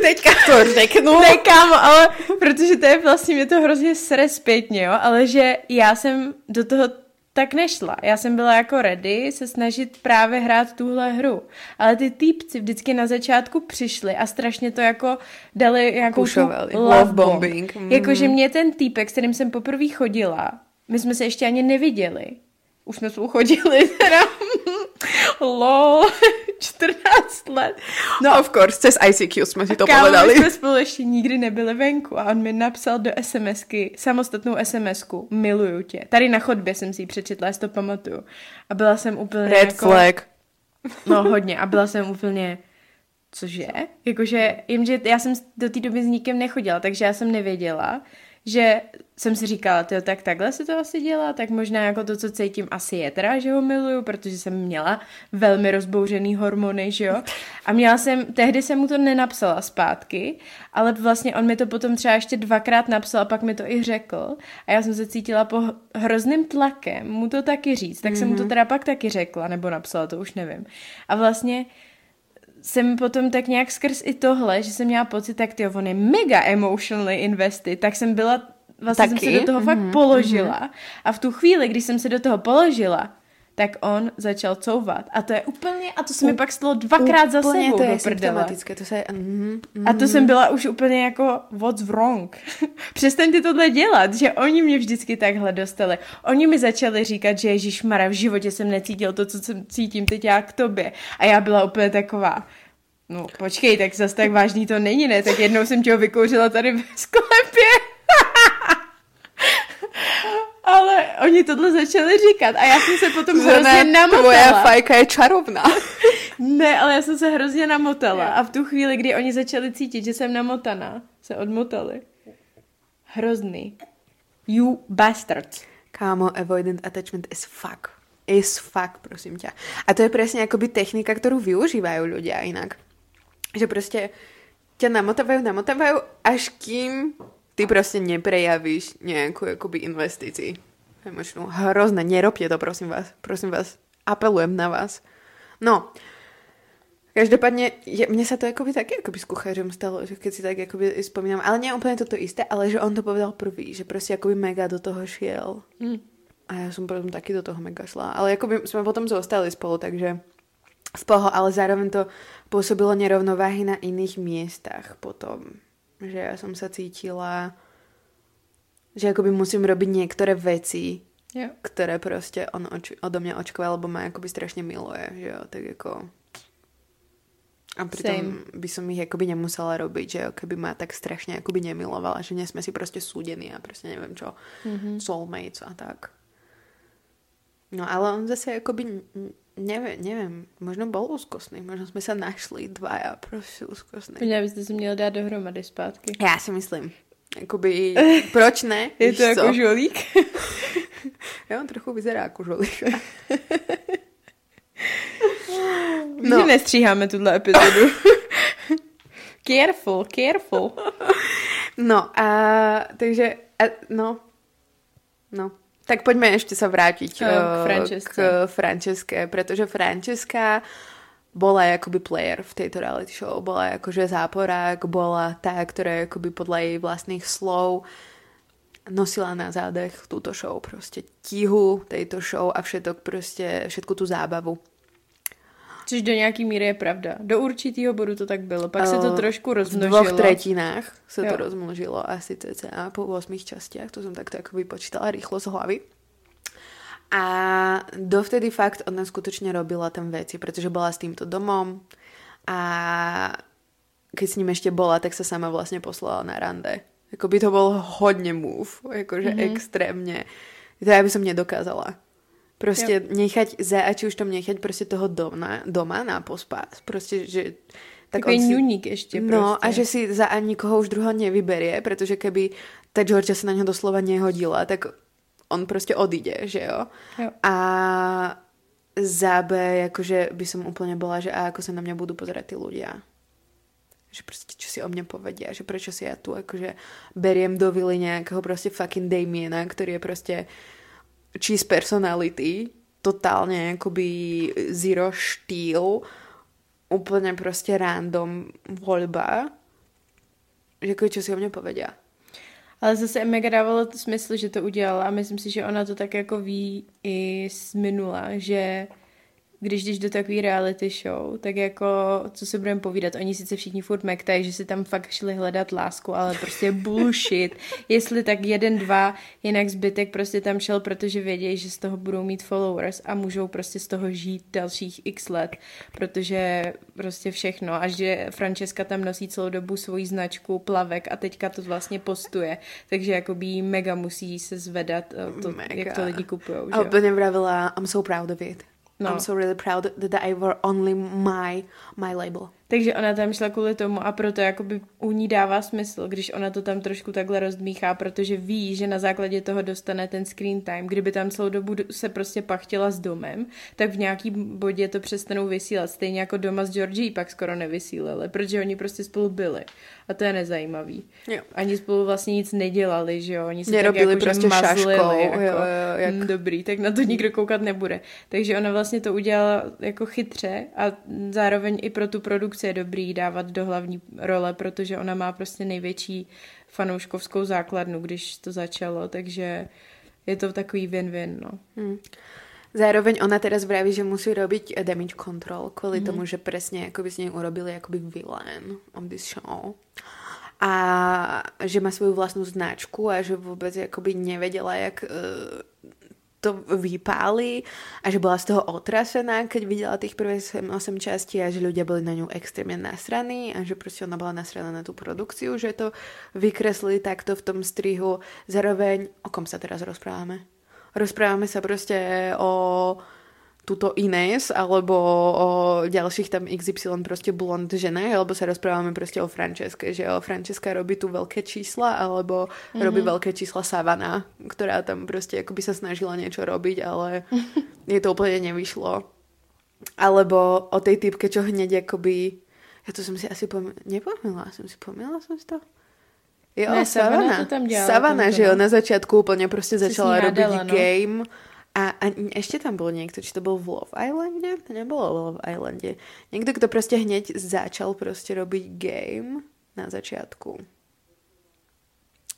teďka to řeknu. ne, kámo, ale protože to je vlastně, mě to hrozně sere zpětně, jo, ale že já jsem do toho tak nešla. Já jsem byla jako ready se snažit právě hrát tuhle hru. Ale ty týpci vždycky na začátku přišli a strašně to jako dali nějakou tu love Love bomb. bombing. Mhm. Jakože mě ten týpek, s kterým jsem poprvé chodila, my jsme se ještě ani neviděli. Už jsme spolu chodili (laughs) teda. Lol, (laughs) 14 let. No, of course, cez ICQ jsme si to Kámo, povedali. my jsme spolu ještě nikdy nebyli venku a on mi napsal do SMSky, samostatnou SMSku, miluju tě. Tady na chodbě jsem si ji přečetla, já si to pamatuju. A byla jsem úplně Red jako... flag. (laughs) No hodně. A byla jsem úplně, cože? Jakože, jenže já jsem do té doby s nikým nechodila, takže já jsem nevěděla, že jsem si říkala, tyjo, tak takhle se to asi dělá, tak možná jako to, co cítím, asi je teda, že ho miluju, protože jsem měla velmi rozbouřený hormony, že jo. A měla jsem, tehdy jsem mu to nenapsala zpátky, ale vlastně on mi to potom třeba ještě dvakrát napsal a pak mi to i řekl. A já jsem se cítila po hrozným tlakem mu to taky říct, tak mm-hmm. jsem mu to teda pak taky řekla, nebo napsala, to už nevím. A vlastně jsem potom tak nějak skrz i tohle, že jsem měla pocit, tak ty on je mega emotionally invested, tak jsem byla, vlastně Taky? jsem se do toho fakt položila a v tu chvíli, když jsem se do toho položila, tak on začal couvat. A to je úplně, a to se mi pak stalo dvakrát za sebou to je symptomatické, to se... Mm, mm. A to jsem byla už úplně jako what's wrong. (laughs) Přestaňte tohle dělat, že oni mě vždycky takhle dostali. Oni mi začali říkat, že Ježíš Mara, v životě jsem necítil to, co jsem cítím teď já k tobě. A já byla úplně taková, no počkej, tak zas tak vážný to není, ne? Tak jednou jsem tě ho vykouřila tady ve (laughs) sklepě. Ale oni tohle začali říkat a já jsem se potom hrozně Zuzana, namotala. tvoja fajka je čarovná. (laughs) Ne, ale já jsem se hrozně namotala a v tu chvíli, kdy oni začali cítit, že jsem namotaná, se odmotali. Hrozný. You bastards. Kámo, avoidant attachment is fuck. Is fuck, prosím ťa. A to je presne akoby technika, ktorú využívajú ľudia inak. Že proste ťa namotávajú, namotávajú, až kým ty proste neprejavíš nejakú akoby investícii. Emočnú. Hrozné, nerobte to, prosím vás. Prosím vás, apelujem na vás. No, Každopádně, je, mne sa to akoby taky akoby s kuchařem stalo, že keď si tak akoby spomínam, ale nie úplne toto isté, ale že on to povedal prvý, že prostě akoby mega do toho šiel. Mm. A já jsem potom taky do toho mega šla. Ale jakoby jsme potom zostali spolu, takže v poho, ale zároveň to působilo nerovnováhy na iných miestach potom. Že ja som sa cítila, že akoby musím robiť niektoré veci, Jo. ktoré prostě on oč- odo mňa očkuje, alebo ma akoby strašne miluje, že jo, tak jako... A pritom Same. by som ich akoby nemusela robiť, že jo, keby ma tak strašne akoby nemilovala, že nie sme si prostě súdení a prostě neviem čo, Mhm. soulmates a tak. No ale on zase akoby, n- neviem, neviem, možno bol úzkostný, možno sme sa našli dvaja prostě úzkostný. Možná byste se měl dát dohromady zpátky. Já si myslím. Jakoby, (laughs) proč ne? Je to jako co? žolík? (laughs) Já on trochu vyzerá jako žolík. (laughs) No. Že nestříháme tuhle epizodu. Careful, careful. No a takže, a, no, no. Tak pojďme ještě se vrátit K eh, Francesce. k Franceske, protože Francesca bola jakoby player v tejto reality show, bola jakože záporák, bola tá, ktorá jakoby podľa jej vlastných slov nosila na zádech túto show, prostě tíhu tejto show a všetok prostě, všetku tu zábavu. Což do nějaký míry je pravda. Do určitého bodu to tak bylo. Pak se to Eh, trošku V rozmnožilo. dvoch tretinách to Jo. rozmnožilo asi cca po 8 častiach, to som takto ako vypočítala rýchlo z hlavy. A dovtedy fakt ona skutočne robila tam veci, pretože bola s týmto domom a keď s ním ešte bola, tak sa sama vlastne poslala na rande. Jako by to bol hodne move, akože Mhm. mm-hmm. extrémne. To ja by som nedokázala. Prostě Jo. nechať za, a či už tam nechať prostě toho doma, doma na pospas. Prostě, že... Takový on si- ňuník ještě No prostě. a že si za ani nikoho už druhého nevyberie, protože keby ta Georgia se na něho doslova nehodila, tak on prostě odíde, že jo? Jo. A za B, jakože by som úplne bola, že a ako sa na mňa budú pozerať tí ľudia. Že prostě, čo si o mne povedia, že prečo si ja tu akože beriem do vily nejakého prostě fucking Damiena, ktorý je prostě cheese personality, totálne akoby zero štýl, úplne prostě random voľba. Že jako čo si o mne povedia. Ale zase mega dávalo to smysl, že to udělala a myslím si, že ona to tak jako ví i z minula, že když jdeš do takové reality show, tak jako, co se budeme povídat, oni sice všichni furt mektají, že si tam fakt šli hledat lásku, ale prostě bullshit. (laughs) Jestli tak jeden, dva, jinak zbytek prostě tam šel, protože vědějí, že z toho budou mít followers a můžou prostě z toho žít dalších x let, protože prostě všechno. A že Francesca tam nosí celou dobu svoji značku plavek a teďka to vlastně postuje, takže jakoby jí mega musí se zvedat eh, to, Mega. jak to lidi kupujou. A úplne vravila, I'm so proud of it. No. I'm so really proud that I were only my, my label. Takže ona tam šla kvůli tomu a proto jakoby u ní dává smysl, když ona to tam trošku takhle rozdmíchá, protože ví, že na základě toho dostane ten screen time. Kdyby tam celou dobu se prostě pachtila s domem, tak v nějaký bodě to přestanou vysílat. Stejně jako doma s Georgií pak skoro nevysílali, protože oni prostě spolu byli. A to je nezajímavý. Jo. Ani spolu vlastně nic nedělali, že jo? Oni se Nerobili tak jako, prostě mazlili, šaškou, jako, jo, jo, jak- "Hm, dobrý, tak na to nikdo koukat nebude. Takže ona vlastně to udělala jako chytře a zároveň i pro tu produkci je dobrý dávat do hlavní role, protože ona má prostě největší fanouškovskou základnu, když to začalo, takže je to takový win-win, no. Hmm. Zároveň ona teraz vraví, že musí robiť damage control kvôli Mhm. mm. tomu, že presne akoby z nej urobili akoby villain on this show. A že má svoju vlastnú značku a že vôbec akoby nevedela, jak uh, to vypáli a že bola z toho otrasená, keď videla tých prvých 8 častí a že ľudia boli na ňu extrémne nasraní a že proste ona bola nasraná na tú produkciu, že to vykreslili takto v tom strihu. Zároveň, o kom sa teraz rozprávame? Rozprávame sa proste o tuto Inés, alebo o ďalších tam XY prostě blond ženách, alebo sa rozprávame prostě o Franceske, že o Franceska robí tu veľké čísla, alebo mm-hmm. robí veľké čísla Savana, ktorá tam prostě akoby sa snažila niečo robiť, ale (laughs) je to úplne nevyšlo. Alebo o tej typke, čo hneď akoby... Ja to som si asi pomýla... Nepomýla som si, pomýla som si to? Jo, Ne, Savana Savana. to tam dělala, Savana, tam že jo, no. na začátku úplně prostě Se začala hádala, no. game. A, a ešte tam bol niekto, či to bol v Love Islande? To nebolo v Love Islande. Niekto, kto prostě hneď začal prostě robiť game na začátku.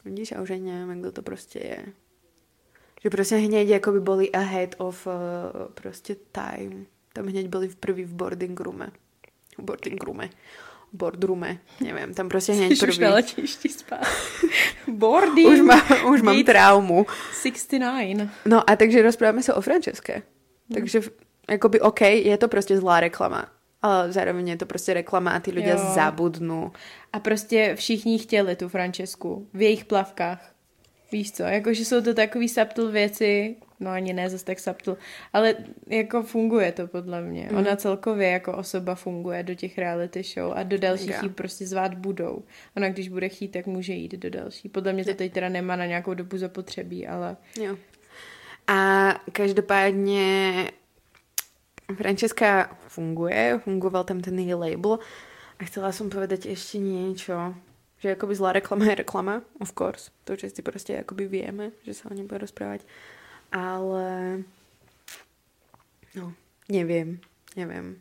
Vidíš, a už aj neviem, kto to prostě je. Že prostě hneď akoby boli ahead of uh, prostě time. Tam hneď byli v prvý v boarding roome. V boarding roome. Boardroome, neviem, tam prostě hneď Jsi už prvý. na letišti spát. (laughs) Boarding. Už, má, už mám traumu. 69. No a takže rozpráváme se o Franceske. Takže v- jakoby OK, je to prostě zlá reklama. Ale zároveň je to prostě reklama a ty ľudia Jo. zabudnú. A prostě všichni chtěli tu Francesku v jejich plavkách. Víš co, jakože jsou to takový subtle věci, no ani ne zase tak subtle, ale jako funguje to podle mě. Mhm. Ona celkově jako osoba funguje do těch reality show a do dalších Mega. jí prostě zvát budou. Ona když bude chtít, tak může jít do další. Podle mě to teď teda nemá na nějakou dobu zapotřebí, ale Jo. A každopádně Francesca funguje, fungoval tam ten její label. A chcela som povedať ešte niečo, že akoby zlá reklama je reklama, of course. To všetci proste akoby vieme, že sa o nej bude rozprávať. Ale no, neviem, neviem.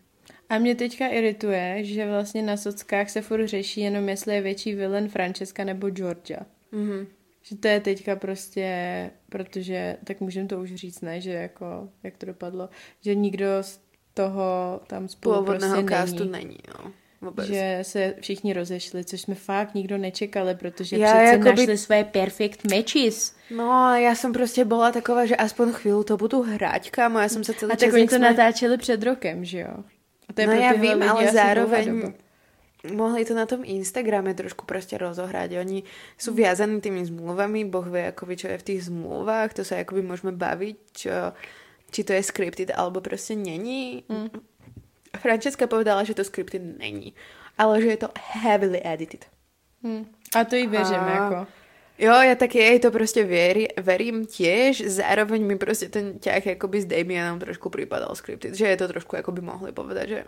A mě teďka irituje, že vlastně na sockách se furt řeší jenom jestli je větší villain Francesca nebo Georgia. Mhm. Že to je teďka prostě, protože, tak můžeme to už říct, ne, že jako, jak to dopadlo, že nikdo z toho tam spolu Pôvodného prostě castu není. není, no. Vôbec. Že se všichni rozešli, což jsme fakt nikdo nečekali, protože Já přece jakoby- našli své perfect matches. No, ja som proste bola taková, že aspoň chvíľu to budú hrať, kámo. Ja som sa celý A tak oni to sme- natáčeli před rokem, že jo? A to je No pro tyhle vím, lidi ale zároveň mohli to na tom Instagrame trošku proste rozohrať. Oni sú viazaní tými zmluvami, boh vie, akoby, čo je v tých zmluvách, to sa akoby môžeme baviť, čo, či to je scripted, alebo proste není. Mm. Francesca povedala, že to scripted není, ale že je to heavily edited. Hm. A to jí věřím, A- jako. Jo, ja tak jej to proste vieri, verím tiež, zároveň mi proste ten ťah akoby s Damienom trošku pripadal scripted, že je to trošku akoby mohli povedať, že...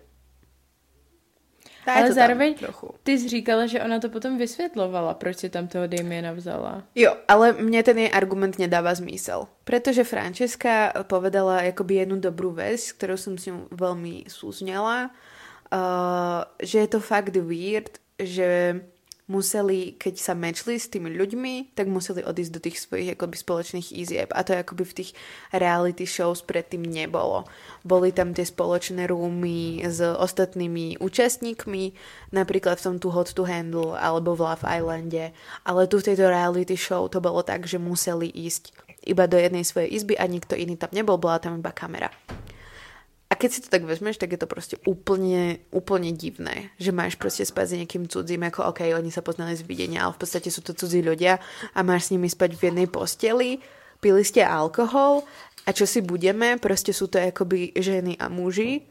Dá Ale zároveň trochu. ty jsi říkala, že ona to potom vysvětlovala, proč si tam toho Damiena vzala. Jo, ale mne ten jej argument nedáva zmysel. Pretože Francesca povedala akoby jednu dobrú vec, s ktorou som si veľmi súznela, uh, že je to fakt weird, že museli, keď sa mečli s tými ľuďmi, tak museli odísť do tých svojich akoby spoločných izieb. A to akoby v tých reality shows predtým nebolo. Boli tam tie spoločné rúmy s ostatnými účastníkmi, napríklad v tom Too Hot to Handle alebo v Love Islande. Ale tu v tejto reality show to bolo tak, že museli ísť iba do jednej svojej izby a nikto iný tam nebol, bola tam iba kamera. A keď si to tak vezmeš, tak je to proste úplne, úplne divné, že máš proste spať s niekým cudzím, ako OK, oni sa poznali z videnia, ale v podstate sú to cudzí ľudia a máš s nimi spať v jednej posteli, pili ste alkohol a čo si budeme, proste sú to akoby ženy a muži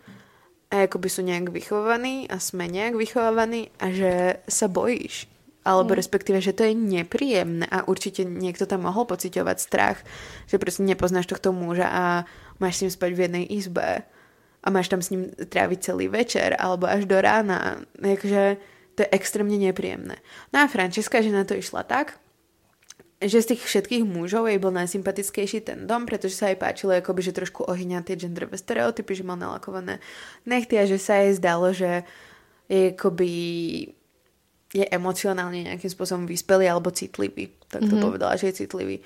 a akoby sú nejak vychovaní a sme nejak vychovaní a že sa bojíš. Alebo respektíve, že to je nepríjemné a určite niekto tam mohol pociťovať strach, že proste nepoznáš tohto muža a máš s ním spať v jednej izbe a máš tam s ním tráviť celý večer alebo až do rána. Takže to je extrémne nepríjemné. No a Francesca, že na to išla tak, že z tých všetkých mužov jej bol najsympatickejší ten dom, pretože sa jej páčilo, akoby, že trošku ohyňa tie genderové stereotypy, že mal nalakované nechty a že sa jej zdalo, že je akoby je emocionálne nejakým spôsobom vyspelý alebo citlivý. Tak to mm-hmm. povedala, že je citlivý.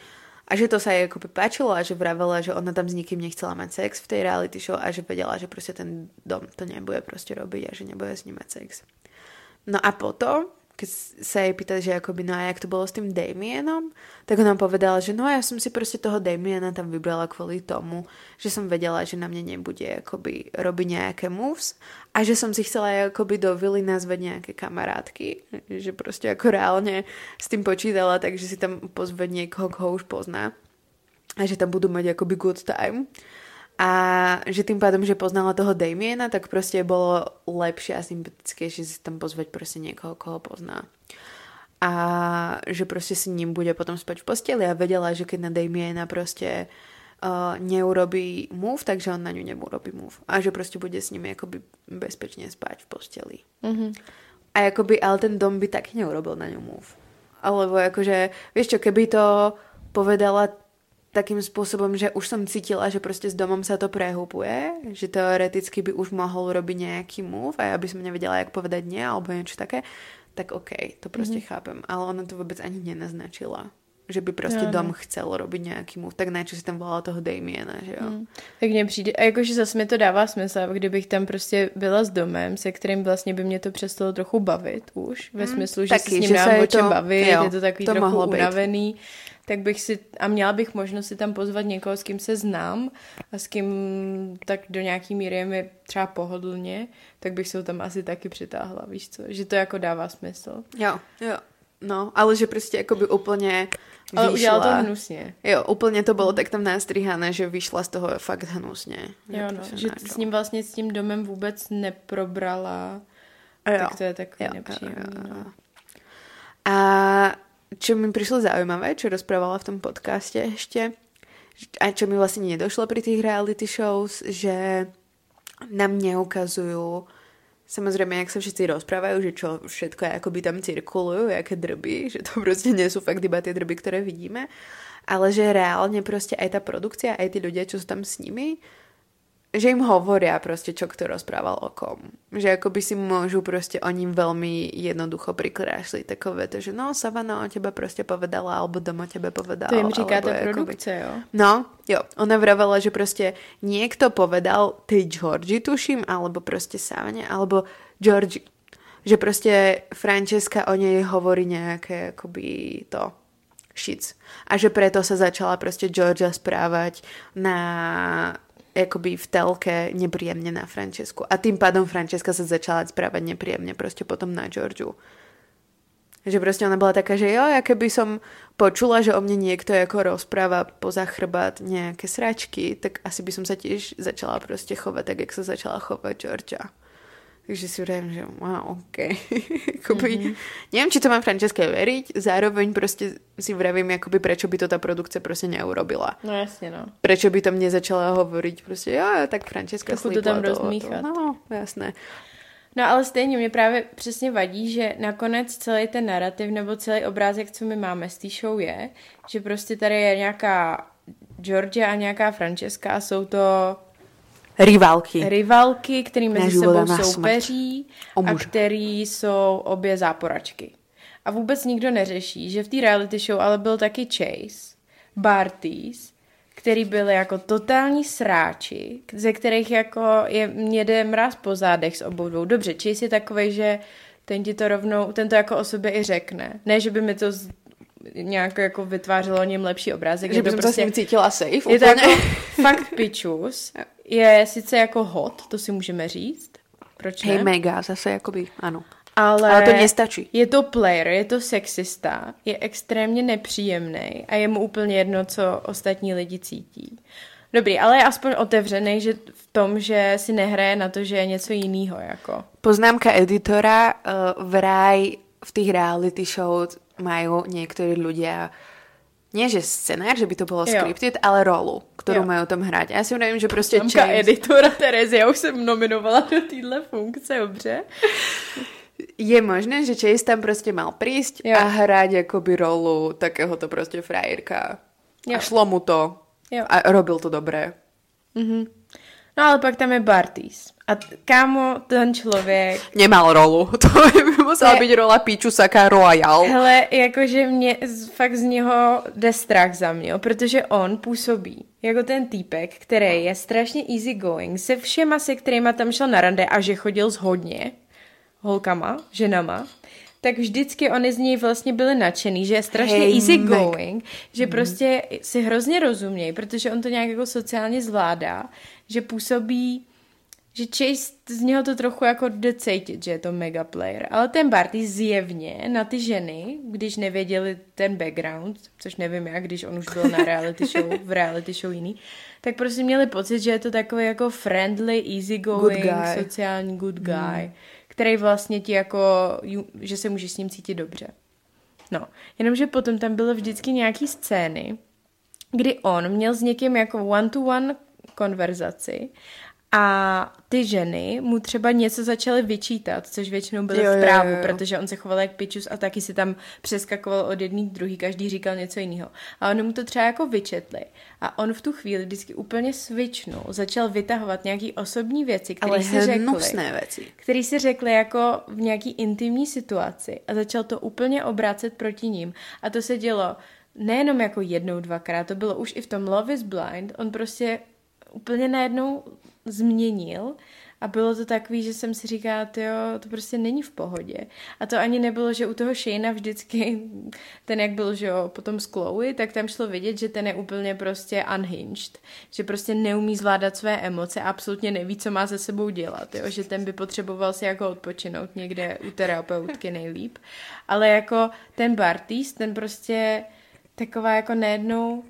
A že to sa jej akoby páčilo a že vravela, že ona tam s nikým nechcela mať sex v tej reality show a že vedela, že proste ten dom to nebude proste robiť a že nebude s ním mať sex. No a potom, keď sa jej pýtali, že akoby, no a jak to bolo s tým Damienom, tak ona povedala, že no ja som si proste toho Damiena tam vybrala kvôli tomu, že som vedela, že na mne nebude akoby robiť nejaké moves a že som si chcela akoby do vily nazvať nejaké kamarátky, že proste ako reálne s tým počítala, takže si tam pozve niekoho, koho už pozná a že tam budú mať akoby good time. A že tým pádom, že poznala toho Damiena, tak proste bolo lepšie a sympatickejšie si tam pozvať proste niekoho, koho pozná. A že proste si ním bude potom spať v posteli a vedela, že keď na Damiena proste uh, neurobí move, takže on na ňu neurobí move. A že proste bude s nimi akoby bezpečne spať v posteli. Mhm. A akoby, ale ten dom by taky neurobil na ňu move. Alebo akože, vieš čo, keby to povedala takým spôsobom, že už som cítila, že proste s domom sa to prehúpuje, že teoreticky by už mohol robiť nejaký move a ja by som nevedela, jak povedať nie alebo niečo také, tak OK, to proste mm-hmm. chápem. Ale ona to vôbec ani nenaznačila že by prostě no. dom chcel robiť nějaký move, tak najčo si tam volala toho Damiena, že jo. Hmm. Tak mně přijde, a jakože zase mi to dává smysl, kdybych tam prostě byla s domem, se kterým vlastně by mě to přestalo trochu bavit už, ve Mm, smyslu, že taky, si s ním je o čem to- bavit, jo, je to takový to trochu být. unavený, tak bych si, a měla bych možnost si tam pozvat někoho, s kým se znám a s kým tak do nějaký míry je mi třeba pohodlně, tak bych se ho tam asi taky přitáhla, víš co, že to jako dává smysl. Jo, jo. No, ale že prostě jakoby úplně Ale vyšla. udělal to hnusně. Jo, úplně to bylo tak tam nastrihané, že vyšla z toho fakt hnusně. Jo, no, že s ním vlastně s tím domem vůbec neprobrala, Jo, tak to je takový jo, nepříjemný. jo, jo, no. jo. A čo mi prišlo zaujímavé, čo rozprávala v tom podcaste ešte, a čo mi vlastne nedošlo pri tých reality shows, že nám neukazujú Samozrejme, jak sa všetci rozprávajú, že čo všetko je, akoby tam cirkulujú, jaké drby, že to proste nie sú fakt iba tie drby, ktoré vidíme, ale že reálne proste aj tá produkcia, aj tí ľudia, čo sú tam s nimi, že im hovoria proste, čo kto rozprával o kom. Že akoby si môžu proste o ním veľmi jednoducho prikrášliť takové to, že no, Savana o tebe proste povedala, alebo doma tebe povedala. To jim říká ta produkce, jo? No, jo. Ona vravala, že proste niekto povedal tej Georgi, tuším, alebo proste Savane, alebo Georgi. Že proste Francesca o nej hovorí nejaké akoby to šic. A že preto sa začala proste Georgia správať na akoby v telke nepríjemne na Francesku. A tým pádom Francesca sa začala správať nepríjemne proste potom na Georgiu. Že proste ona bola taká, že jo, ja keby som počula, že o mne niekto ako rozpráva poza chrbát nejaké sračky, tak asi by som sa tiež začala proste chovať tak, jak sa začala chovať Georgia. Takže si vravím, že wow, ok. (laughs) akoby, mm-hmm. Neviem, či to mám Franceske veriť, zároveň proste si vravím, akoby prečo by to tá produkcia proste neurobila. No jasně, no. Prečo by tam nezačala hovoriť proste, jo, tak Franceska Trochu to tam to, rozmíchat. No, jasné. No ale stejně mě právě přesně vadí, že nakonec celý ten narrativ nebo celý obrázek, co my máme z té show je, že prostě tady je nějaká Georgia a nějaká Francesca a jsou to Rivalky. rivalky, který Na mezi sebou soupeří a který jsou obě záporačky. A vůbec nikdo neřeší, že v té reality show ale byl taky Chase, Barties, který byli jako totální sráči, ze kterých jako je, mě jde mráz po zádech s obou dvou. Dobře, Chase je takový, že ten ti to rovnou, ten to jako o sobě i řekne. Ne, že by mi to z, nějak jako vytvářelo o něm lepší obrázek. Že by to som sa s ním cítila safe je to úplne. jako (laughs) fakt pičus. Je sice jako hot, to si můžeme říct. Proč ne? Hej, mega, zase jakoby, áno. ale, Ale to nestačí. Je to player, je to sexista, je extrémně nepříjemný a je mu úplně jedno, co ostatní lidi cítí. Dobrý, ale je aspoň otevřený že v tom, že si nehraje na to, že je něco jiného. Jako. Poznámka editora, uh, vraj v tých reality show majú niektorí ľudia nie že scenár, že by to bolo Jo. scripted, ale rolu, Jo. majú tam hrať. A ja si vravím, že proste Tamka James... editora Terezy, já už jsem nominovala do téhle funkce, dobře? Je možné, že Chase tam proste mal prísť Jo. a hrať akoby rolu takéhoto proste frajerka. Jo. A šlo mu to. Jo. A robil to dobré. No ale pak tam je Bartis. A kámo, ten člověk Nemal rolu. (laughs) To by musela Ne. byť rola Pichu Saka Royal. Hele, jakože mě fakt z něho jde strach za mě, protože on působí jako ten týpek, který je strašně easy going se všema, se kterýma tam šel na rande a že chodil s hodně holkama, ženama, tak vždycky oni z něj vlastně byli nadšený, že je strašně Hej, easy going, že prostě si hrozně rozumějí, protože on to nějak jako sociálně zvládá, že působí že Chase z něho to trochu jako jde cítit, že je to mega player. Ale ten Barty zjevně na ty ženy, když nevěděli ten background, což nevím jak, když on už byl na reality show, (laughs) v reality show jiný, tak prostě měli pocit, že je to takový jako friendly, easygoing, Good guy. sociální good guy, hmm. který vlastně ti jako, že se můžeš s ním cítit dobře. No, jenomže potom tam bylo vždycky nějaký scény, kdy on měl s někým jako one-to-one konverzaci a ty ženy mu třeba něco začaly vyčítat, což většinou bylo Jo, v právu, jo, jo. protože on se choval jak pičus a taky si tam přeskakoval od jedný k druhý, každý říkal něco jiného. A oni mu to třeba jako vyčetli. A on v tu chvíli vždycky úplně switchnul, začal vytahovat nějaký osobní věci, které si řekli veci. který si řekli jako v nějaký intimní situaci a začal to úplně obracet proti ním. A to se dělo nejenom jako jednou, dvakrát, to bylo už i v tom Love is Blind. On prostě úplně najednou změnil a bylo to takový, že jsem si říkala, jo, to prostě není v pohodě. A to ani nebylo, že u toho Shayna vždycky, ten jak byl, že jo, potom s Chloe, tak tam šlo vidět, že ten je úplně prostě unhinged, že prostě neumí zvládat své emoce absolutně neví, co má se sebou dělat, jo, že ten by potřeboval si jako odpočinout někde u terapeutky nejlíp. Ale jako ten Bartis, ten prostě taková jako nejednou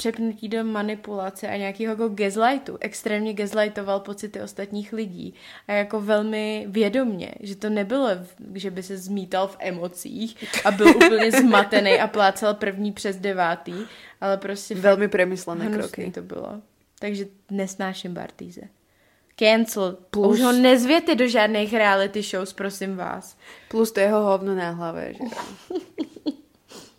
přepnutí do manipulace a nějakého jako gaslightu. Extrémně gaslightoval pocity ostatních lidí a jako velmi vědomně, že to nebylo, že by se zmítal v emocích a byl (laughs) úplně zmatený a plácal první přes devátý, ale prostě Veľmi premyslené kroky. to bylo. Takže nesnáším Bartíze. Cancel. Plus- Už ho nezvěte do žádných reality shows, prosím vás. Plus to jeho hovno na hlave, že. (laughs)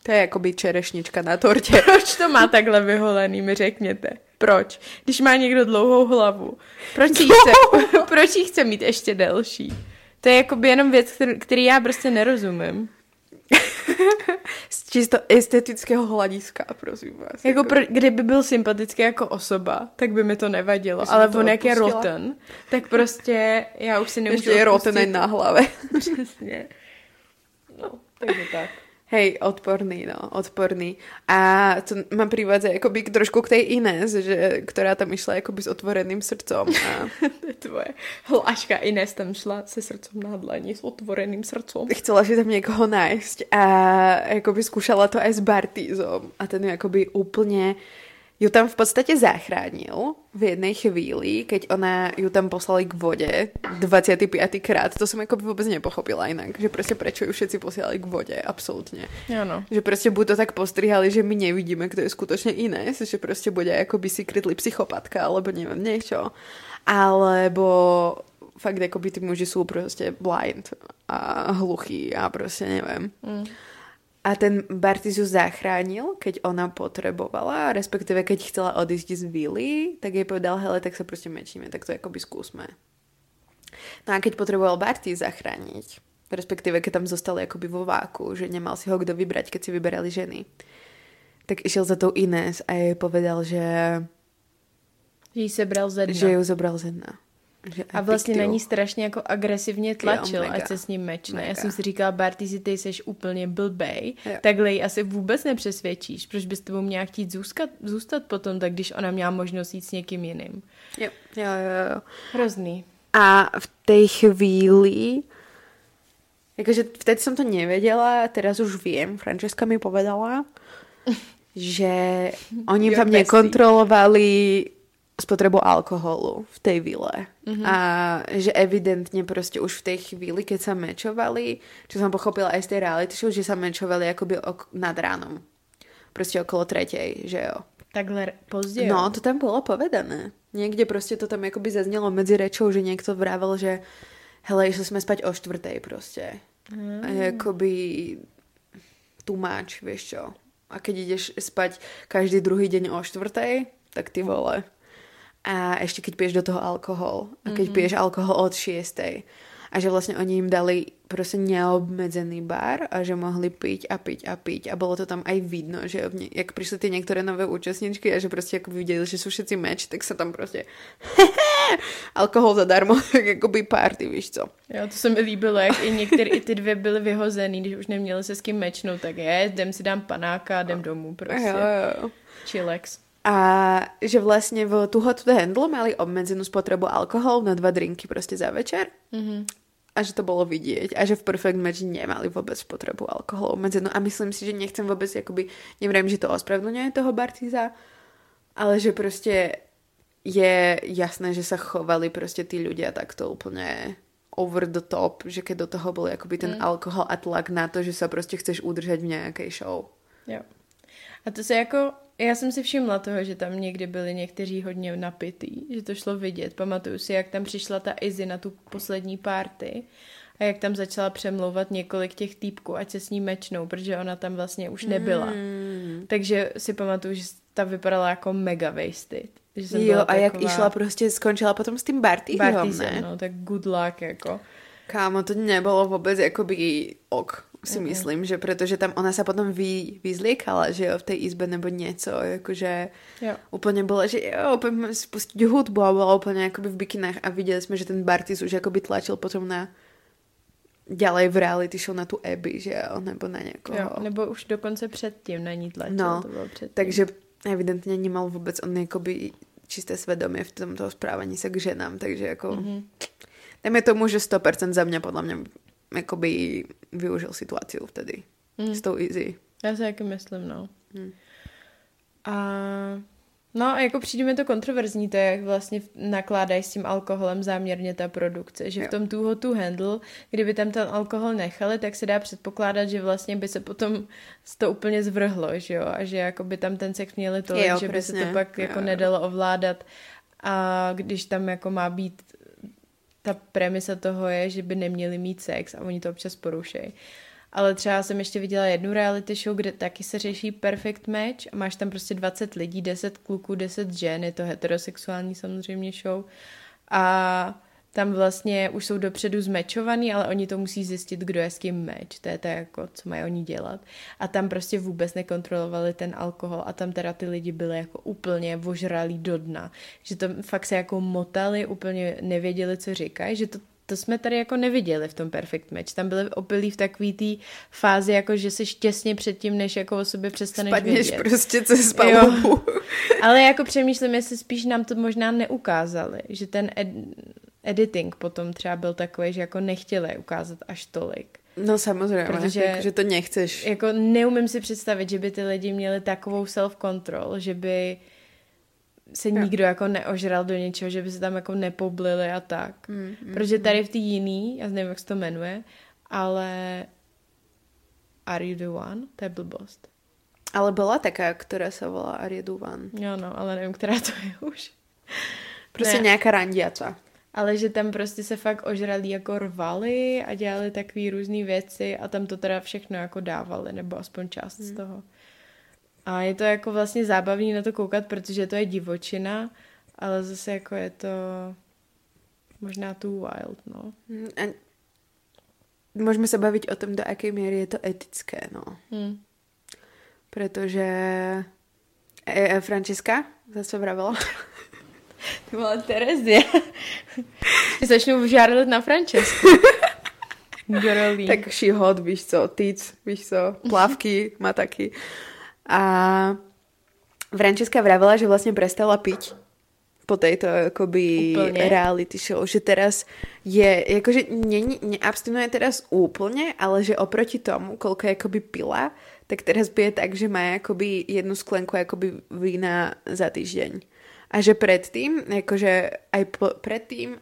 To je jakoby čerešnička na tortě. (laughs) Proč to má takhle vyholený, mi řekněte. Proč? Když má někdo dlouhou hlavu. Proč jí chce, (laughs) proč jí chce mít ještě delší? To je jakoby jenom věc, který, který já prostě nerozumím. (laughs) Z čisto estetického hlediska, prosím vás. Jako pro, kdyby byl sympatický jako osoba, tak by mi to nevadilo. Ale to on jak je rotten, tak prostě já už si nemůžu Ještě je odpustit. na hlave. Přesně. No, takže tak. Hej, odporný, no, odporný. A to ma privádza akoby k- trošku k tej Ines, že, ktorá tam išla akoby s otvoreným srdcom. A (laughs) To je tvoje hláška. Ines tam šla se srdcom na dlaní, s otvoreným srdcom. chcela si tam niekoho nájsť a akoby skúšala to aj s Bartizom. A ten ju akoby úplne ju tam v podstate zachránil v jednej chvíli, keď ona ju tam poslali k vode 25. krát. To som akoby vôbec nepochopila inak, že proste prečo ju všetci posielali k vode, absolútne. Ano. Že proste buď to tak postrihali, že my nevidíme, kto je skutočne Ines, že proste bude akoby secretly psychopatka, alebo neviem, niečo. Alebo fakt akoby tí muži sú proste blind a hluchí a proste neviem. Mm. A ten Bartis ju zachránil, keď ona potrebovala, respektíve keď chcela odísť z vily, tak jej povedal, hele, tak sa proste mečíme, tak to akoby skúsme. No a keď potreboval Bartis zachrániť, respektíve keď tam zostali akoby vo váku, že nemal si ho kto vybrať, keď si vyberali ženy, tak išiel za tou Ines a jej povedal, že, Že jí sebral ze dna. že ju zobral ze dna. Že A vlastně na ní strašně jako agresivně tlačil, ať se s ním mečne. Já Mega. jsem si říkala, Barty, si ty jsi úplně blbej, Jo. takhle ji asi vůbec nepřesvědčíš. Proč bys tebou měla chtít zůstat, zůstat potom, tak když ona měla možnost jít s někým jiným. Jo, jo, jo, jo. Hrozný. A v tej chvíli, akože vtedy som to nevedela, teraz už viem, Francesca mi povedala, (laughs) že oni Your tam bestie. nekontrolovali spotrebu alkoholu v tej vile. Mm-hmm. A že evidentne proste už v tej chvíli, keď sa mečovali, čo som pochopila aj z tej reality show, že sa mečovali akoby ok- nad ránom. Proste okolo tretej, že jo. Takhle pozdě, No, to tam bolo povedané. Niekde proste to tam akoby zaznelo medzi rečou, že niekto vravel, že hele, išli sme spať o štvrtej proste. Mm. A je akoby too much, vieš čo. A keď ideš spať každý druhý deň o štvrtej, tak ty vole. A ešte keď piješ do toho alkohol. A keď mm-hmm. piješ alkohol od šiestej. A že vlastne oni im dali proste neobmedzený bar a že mohli piť a piť a piť. A bolo to tam aj vidno, že jak prišli tie niektoré nové účastničky a že proste ako videli, že sú všetci meč, tak sa tam proste (laughs) alkohol zadarmo, (laughs) tak akoby party, víš co. Jo, to se mi líbilo, jak i některé i ty dvě byly vyhozený, když už neměli se s kým mečnout, tak je, jdem si dám panáka a jdem domů prostě. Jo, jo, jo. A že vlastne v Too Hot to Handle mali obmedzenú spotrebu alkoholu na dva drinky proste za večer. Mhm. A že to bolo vidieť. A že v Perfect Match nemali vôbec spotrebu alkoholu obmedzenú. A myslím si, že nechcem vôbec, akoby, neviem, že to ospravedlňuje toho Bartiza, ale že proste je jasné, že sa chovali proste tí ľudia takto úplne over the top, že keď do toho bol akoby ten mm. alkohol a tlak na to, že sa proste chceš udržať v nejakej show. Jo. A to se jako, já jsem si všimla toho, že tam někdy byli někteří hodně napitý, že to šlo vidět. Pamatuju si, jak tam přišla ta Izzy na tu poslední party a jak tam začala přemlouvat několik těch týpků, ať se s ní mečnou, protože ona tam vlastně už nebyla. Mm. Takže si pamatuju, že ta vypadala jako mega wasted. Že jsem Jo, byla a jak taková išla proste, skončila potom s Bartizom, Bartizem, ne? no, tak good luck, jako. Kámo, to nebolo vôbec akoby ok, si Mhm. myslím, že pretože tam ona sa potom vy, vyzliekala, že jo, v tej izbe nebo nieco, akože Jo. úplne bola, že jo, si pustiť hudbu a bola úplne akoby v bikinách a videli sme, že ten Bartis už akoby tlačil potom na ďalej v reality show na tu Abby, že jo, nebo na někoho. Jo, nebo už dokonce předtím na ní tlačil, No, to bylo předtím. Takže evidentně nemal vůbec on jakoby čisté svědomí v tomto správaní se k ženám, takže jako mm-hmm. dejme tomu, že 100% za mě podle mě jakoby využil situaci vtedy mm. s tou Easy. Já si taky myslím, no. Hmm. A no a jako přijde mi to kontroverzní, to je, jak vlastně nakládají s tím alkoholem záměrně ta produkce, že Jo. v tom Too Hot to Handle, kdyby tam ten alkohol nechali, tak se dá předpokládat, že vlastně by se potom to úplně zvrhlo, že jo, a že jako by tam ten sex měli tolik, Jo, že by se to pak Jo, jako jo. nedalo ovládat a když tam jako má být ta premisa toho je, že by neměli mít sex a oni to občas porušejí. Ale třeba jsem ještě viděla jednu reality show, kde taky se řeší perfect match a máš tam prostě 20 lidí, 10 kluků, 10 žen, je to heterosexuální samozřejmě show a tam vlastně už jsou dopředu zmečovaný, ale oni to musí zjistit, kdo je s kým meč. To je to jako, co mají oni dělat. A tam prostě vůbec nekontrolovali ten alkohol a tam teda ty lidi byli jako úplně vožralí do dna. Že to fakt se jako motali, úplně nevěděli, co říkají, že to to jsme tady jako neviděli v tom Perfect Match. Tam byli opilí v takový té fázi, jako že jsi těsně předtím, než jako o sobě přestaneš Spadněš vědět. prostě cez palubu. Ale jako přemýšlím, jestli spíš nám to možná neukázali, že ten ed- editing potom třeba byl takový, že jako nechtěli ukázat až tolik. No samozřejmě, Protože- jako, že to nechceš. Jako neumím si představit, že by ty lidi měli takovou self-control, že by se Jo. nikdo jako neožral do něčeho, že by se tam jako nepoblili a tak. Mm, mm, Protože tady v té jiný, já nevím, jak se to jmenuje, ale Are You The One? To je blbost. Ale byla taká, která se volá Arie Duvan. Jo no, ale nevím, která to je už. Prostě Ne. nějaká randiaca. Ale že tam prostě se fakt ožralí jako rvali a dělali takové různé věci a tam to teda všechno jako dávali, nebo aspoň část z toho. A je to jako vlastně zábavný na to koukat, protože to je divočina, ale zase jako je to možná too wild, no. Mm, A můžeme se bavit o tom, do jaké míry je to etické, no. Hm. Protože e, e, Franciska zase vravila. (laughs) Ty vole, Terezie. (laughs) Začnu žádat na Francesku. (laughs) Girlie. tak she hot, víš co, týc, víš co, plavky má taky. A Franciska vravila, že vlastně prestala piť po tejto akoby Úplne. reality show, že teraz je, jakože není, neabstinuje teraz úplne, ale že oproti tomu, koľko akoby pila, tak teraz pije tak, že má akoby jednu sklenku akoby vína za týždeň. A že predtým, akože aj po, predtým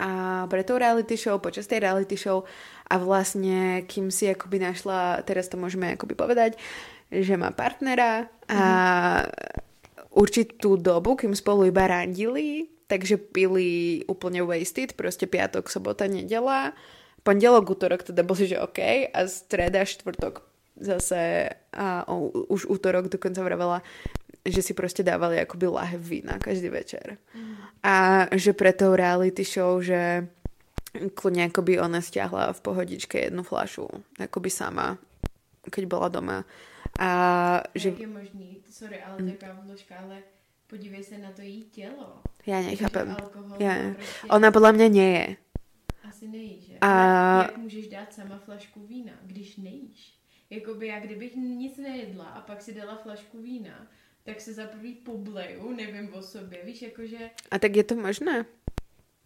a pre tou reality show, počas tej reality show a vlastne kým si akoby našla, teraz to môžeme akoby povedať, že má partnera a určitú dobu, kým spolu iba randili, takže pili úplne wasted, proste piatok, sobota, nedela, pondelok, útorok teda boli, že OK a streda, štvrtok zase a o, už útorok dokonca vravela, že si proste dávali akoby lahev vína každý večer. A že pre tou reality show, že kľudne akoby ona stiahla v pohodičke jednu flašu, akoby sama, keď bola doma. A že Jak je možný, sorry, ale taková vložka, ale podívej se na to jí tělo. ja nechápem. Alkohol prostě Ona podľa mňa nie je. asi nejí, že? A- Jak můžeš dát sama flašku vína, když nejíš? Jakoby já, kdybych nic nejedla a pak si dala flašku vína, tak se za prvý pobleju, nevím o sobě, víš, jakože A tak je to možné?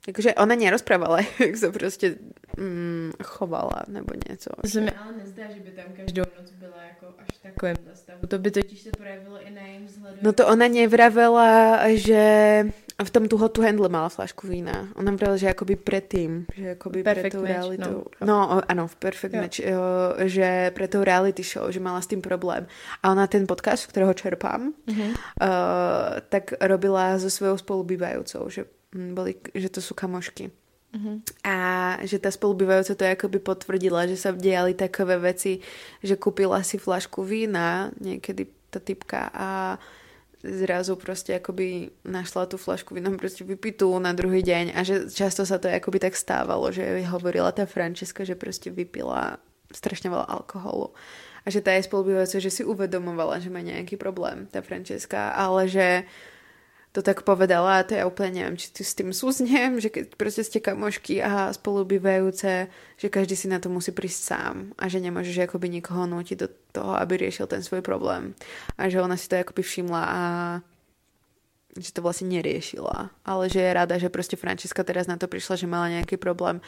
Jakože ona nerozprávala, (laughs) jak se prostě mm, chovala nebo něco. To se mi ale nezdá, že by tam každou noc byla jako až v takovém stavu. To by totiž se projevilo i na jejím vzhledu. No to ona nevravela, že v tom tu hotu handle mala flašku vína. Ona vravela, že akoby predtým, že akoby pre Perfect tou match, realitou. no. No, o- áno, v Perfect Jo. Match, jo, že pre tou reality show, že mala s tým problém. A ona ten podcast, z ktorého čerpám, Mhm. uh, tak robila so svojou spolubývajúcou, že, mm, boli, že to sú kamošky. Mhm. A že tá spolubývajúca to akoby potvrdila, že sa diali takové veci, že kúpila si flašku vína niekedy tá typka a zrazu proste akoby našla tú flašku vína proste vypitú na druhý deň a že často sa to akoby tak stávalo, že hovorila tá Francesca, že proste vypila strašne veľa alkoholu. A že tá jej spolubývajúca, že si uvedomovala, že má nejaký problém, tá Francesca, ale že to tak povedala a to ja úplne neviem, či tu s tým súznem, že keď proste ste kamošky a spolubývajúce, že každý si na to musí prísť sám a že nemôžeš akoby nikoho nútiť do toho, aby riešil ten svoj problém. A že ona si to akoby všimla a že to vlastne neriešila. Ale že je rada, že proste Francesca teraz na to prišla, že mala nejaký problém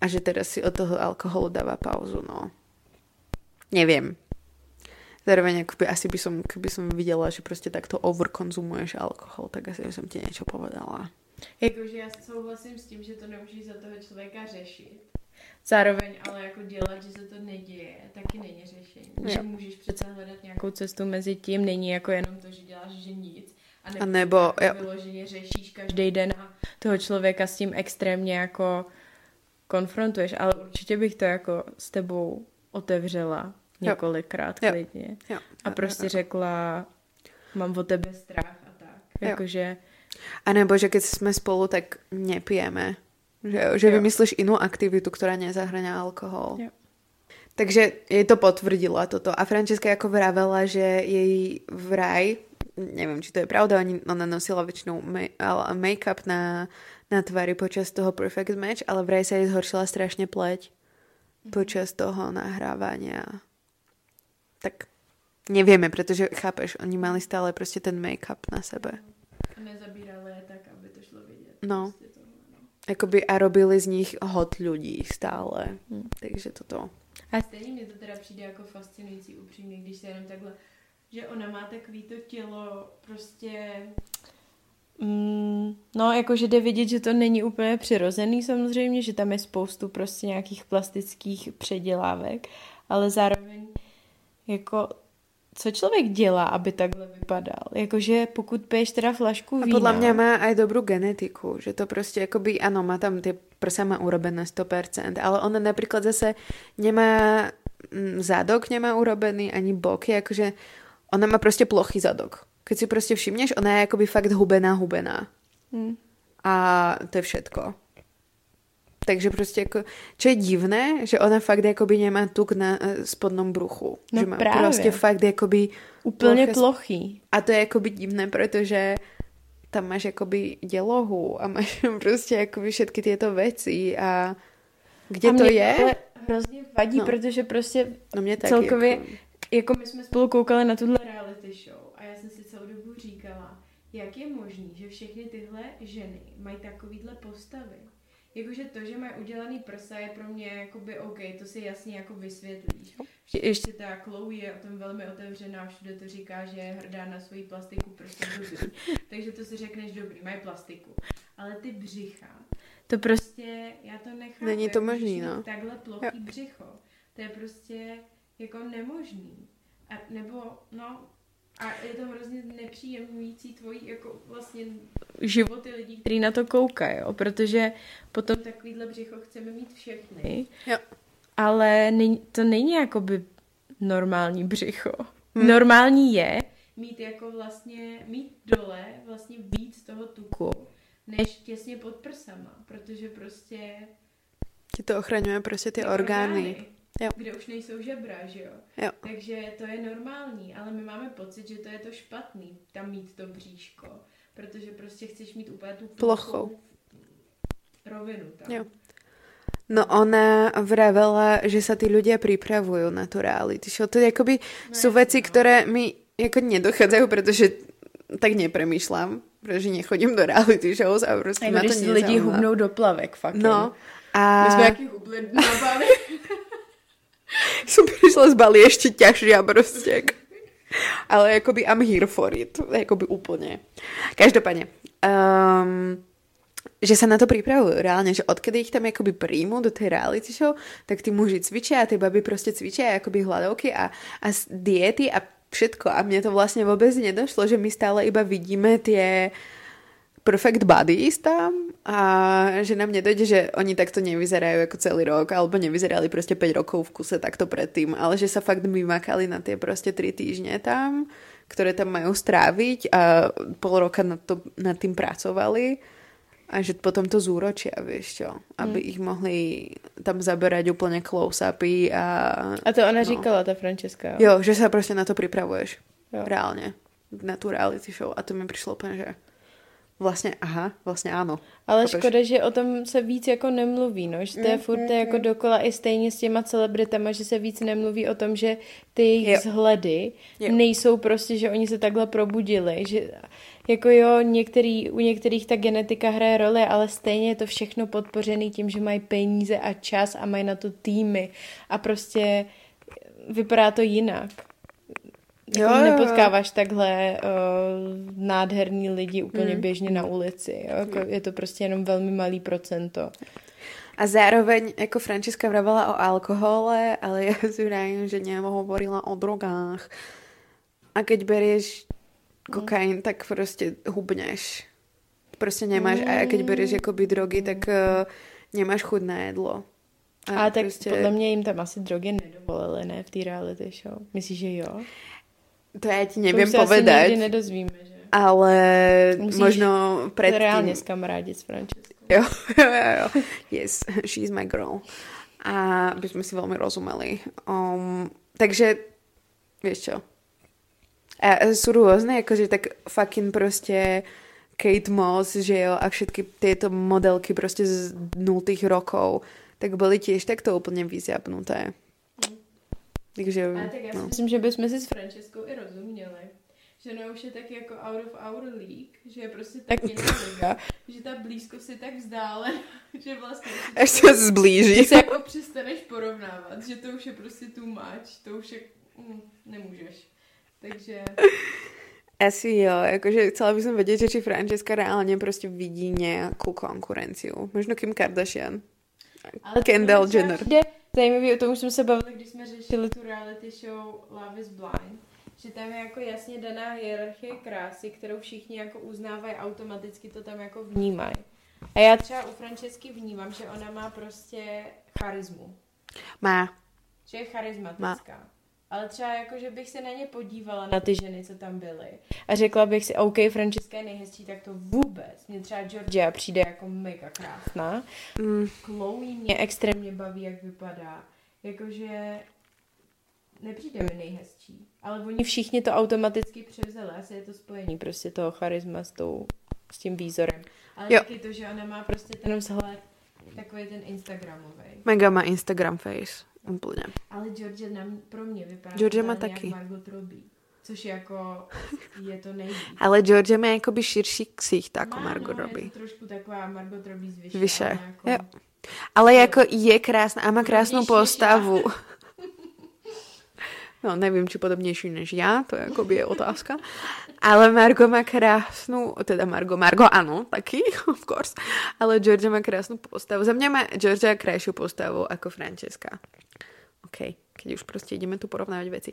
a že teraz si od toho alkoholu dáva pauzu, no. Neviem. Zároveň akoby asi by som, keby som videla, že prostě takto overkonzumuješ alkohol, tak asi som ti niečo povedala. Jakože já souhlasím s tím, že to nemůžeš za toho člověka řešit. Zároveň ale jako dělat, že se to neděje, taky není řešení. Jo. Že můžeš přece hledat nějakou cestu mezi tím, není jako jenom to, že děláš, že nic. A, A nebo- jako vyloženě řešíš každý den a toho člověka s tím extrémně jako konfrontuješ, ale určitě bych to jako s tebou otevřela několikrát Jo. klidně. Jo. A prostě řekla, mám o tebe strach a tak. Jo. Jakože, A nebo, že keď sme spolu, tak nepijeme. Že, že Jo. vymyslíš inú aktivitu, ktorá nezahrania alkohol. Jo. Takže jej to potvrdilo toto. A Francesca ako vravela, že jej vraj, neviem, či to je pravda, oni, ona nosila ale make-up na, na tvári počas toho Perfect Match, ale vraj sa jej zhoršila strašne pleť počas toho nahrávania. Tak nevieme, pretože chápeš, oni mali stále prostě ten make-up na sebe. nezabírala je tak, aby to šlo vidět. No. Prostě no. Jakoby a robili z nich hot ľudí stále. Hmm. Takže toto. A stejně mi to teda přijde jako fascinující upřímně, když se jenom takhle, že ona má takový to tělo prostě... Mm, no, jakože jde vidět, že to není úplně přirozený samozřejmě, že tam je spoustu prostě nějakých plastických předělávek, ale zároveň jako co člověk dělá, aby takhle vypadal? Jakože pokud piješ teda flašku A vína... podľa mňa má aj dobrú genetiku, že to prostě jakoby, ano, má tam tie prsa má urobené 100%, ale ona napríklad zase nemá mm, zadok nemá urobený, ani boky, akože ona má prostě plochý zadok. Keď si prostě všimneš, ona je jakoby fakt hubená, hubená. Hm. A to je všetko. Takže prostě jako, čo je divné, že ona fakt jakoby nemá tuk na eh, spodnom bruchu. No že má právě. prostě fakt jakoby Úplně ploché- plochý. A to je jakoby divné, protože tam máš jakoby dělohu a máš (laughs) prostě jakoby všetky tyto věci a kde a to je? ale hrozně vadí, No. no. protože prostě No mě taky. celkově, Jako, jako my jsme spolu koukali na tuhle reality show a já jsem si celou dobu říkala, jak je možný, že všechny tyhle ženy mají takovýhle postavy. Jakože to, že mají udělaný prsa je pro mě jakoby OK, to si jasně jako vysvětlíš. Ještě ta Chloe je o tom velmi otevřená, všude to říká, že je hrdá na svoji plastiku, prostě dobrý. (laughs) Takže to si řekneš dobrý, mají plastiku. Ale ty břicha, to prostě, já to nechápu. Není to možný, no. Takhle plochý břicho. To je prostě jako nemožný. A nebo, no, a je to hrozně nepříjemňující tvojí jako vlastně životy lidí, kteří na to koukají, jo? protože potom takovýhle břicho chceme mít všechny, Jo. ale není, to není jakoby normální břicho. Hmm. Normální je mít jako vlastně, mít dole vlastně víc toho tuku, než těsně pod prsama, protože prostě ti to ochraňuje prostě ty ty orgány. Jo. kde už nejsou žebra, že jo? Jo. Takže to je normální, ale my máme pocit, že to je to špatný, tam mít to bříško, protože prostě chceš mít úplně tu Plochou. rovinu tam. Jo. No ona vravela, že sa tí ľudia pripravujú na tú reality show. To je akoby, No sú veci, no. ktoré mi ako nedochádzajú, pretože tak nepremýšľam, pretože nechodím do reality shows a prostě Jako ma to když si lidi hubnou do plavek, fakt. No, My a jsme jaký hubli na. (laughs) (laughs) som prišla z Bali ešte ťažšia prostě. Ale jakoby I'm here for it. Jakoby úplne. Každopádne. Um, že sa na to pripravujú reálne, že odkedy ich tam jakoby príjmu do tej reality show, tak tí muži cvičia a ty baby prostě cvičia jakoby hladovky a, a diety a všetko. A mne to vlastne vôbec nedošlo, že my stále iba vidíme tie perfect bodies tam a že nám nedojde, že oni takto nevyzerajú jako celý rok, alebo nevyzerali prostě 5 rokov v kuse takto predtým, ale že sa fakt vymakali na tie prostě 3 týždne tam, ktoré tam majú stráviť a pol roka nad, to, nad tým pracovali a že potom to zúročia, vieš čo, aby Hmm. ich mohli tam zaberať úplne close-upy a... A to ona No. říkala, ta Francesca. Jo. Jo, že sa prostě na to pripravuješ. Jo. Reálne. Na tu reality show. A to mi přišlo úplně, že vlastně, aha, vlastně ano. Ale Chápeš? škoda, že o tom se víc jako nemluví, no, že to je Mm, furt mm, jako mm. dokola i stejně s těma celebritama, že se víc nemluví o tom, že ty jejich Jo. vzhledy Jo. nejsou prostě, že oni se takhle probudili, že jako jo, některý, u některých ta genetika hraje roli, ale stejně je to všechno podpořený tím, že mají peníze a čas a mají na to týmy a prostě vypadá to jinak. Jo, Jako jo, jo. nepotkáváš takhle uh, nádherný lidi úplně Mm. běžně na ulici. Jo? Jako, je to prostě jenom velmi malý procento. A zároveň, jako Francesca vravala o alkohole, ale ja si vrajím, že nehovorila o drogách. A keď berieš kokain, tak prostě hubneš. Prostě nemáš, a keď bereš jakoby drogy, tak uh, nemáš chuť na jedlo. A, a tak prostě... podle mě jim tam asi drogy nedovolili, ne, v té reality show. Myslíš, že jo? To já ti nevím povedať. To nedozvíme, že? Ale Musíš možno předtím... reálně s kamarádi s Franceskou. Jo, (laughs) jo, jo, jo. Yes, she's my girl. A by sme si veľmi rozumeli. Um, takže, vieš čo, a sú rôzne, akože tak fucking proste Kate Moss, že jo, a všetky tieto modelky proste z nultých rokov, tak byly tiež takto úplně vyzjapnuté. Takže, Ale tak já no. myslím, že bychom si s Franceskou i rozuměli. Že no už je taky jako out of our league, že je prostě tak jiná liga, že ta blízkost je tak vzdálená, (laughs) že vlastně... Až se zblíží. Že se jako přestaneš porovnávat, že to už je prostě too much, to už je... Mm, nemůžeš. Takže... Asi jo, jakože chcela bych vědět, že či Francesca reálně prostě vidí nějakou konkurenciu. Možno Kim Kardashian. Ale Kendall Jenner. Zajímavý, o tom už jsme se bavili, když jsme řešili tu reality show Love is Blind, že tam je jako jasně daná hierarchie krásy, kterou všichni jako uznávají, automaticky to tam jako vnímají. A já třeba u Francesky vnímám, že ona má prostě charismu. Má. Že je charismatická. Má ale třeba jako, že bych se na ně podívala, na ty ženy, co tam byly. A řekla bych si, OK, Francesca je nejhezčí, tak to vůbec. Mě třeba Georgia přijde jako mega krásná. Mm. Chloe mě extrémně baví, jak vypadá. Jakože nepřijde mi nejhezčí. Ale oni všichni to automaticky převzali. Asi je to spojení prostě toho charisma s, tou, s tím výzorem. Ale jo. taky to, že ona má prostě ten vzhled takový ten Instagramový. Mega má Instagram face. Úplně. Ale Georgia nám, pro mě vypadá Georgia má taky. Margot Robbie. Což jako je to nejvíc. (laughs) Ale Georgia má jakoby širší ksicht jako má, Margot no, Robbie. Je to trošku taková Margot Robbie zvyšená. Vyše. Jako... Jo. Ale jako je krásná a má krásnou postavu. (laughs) No, nevím, či podobnější než já, to je jakoby je otázka. Ale Margo má krásnou, teda Margo, Margo ano, taky, (laughs) of course, ale Georgia má krásnou postavu. Za mě má Georgia krajšiu postavu jako Francesca. OK, keď už prostě ideme tu porovnávať veci.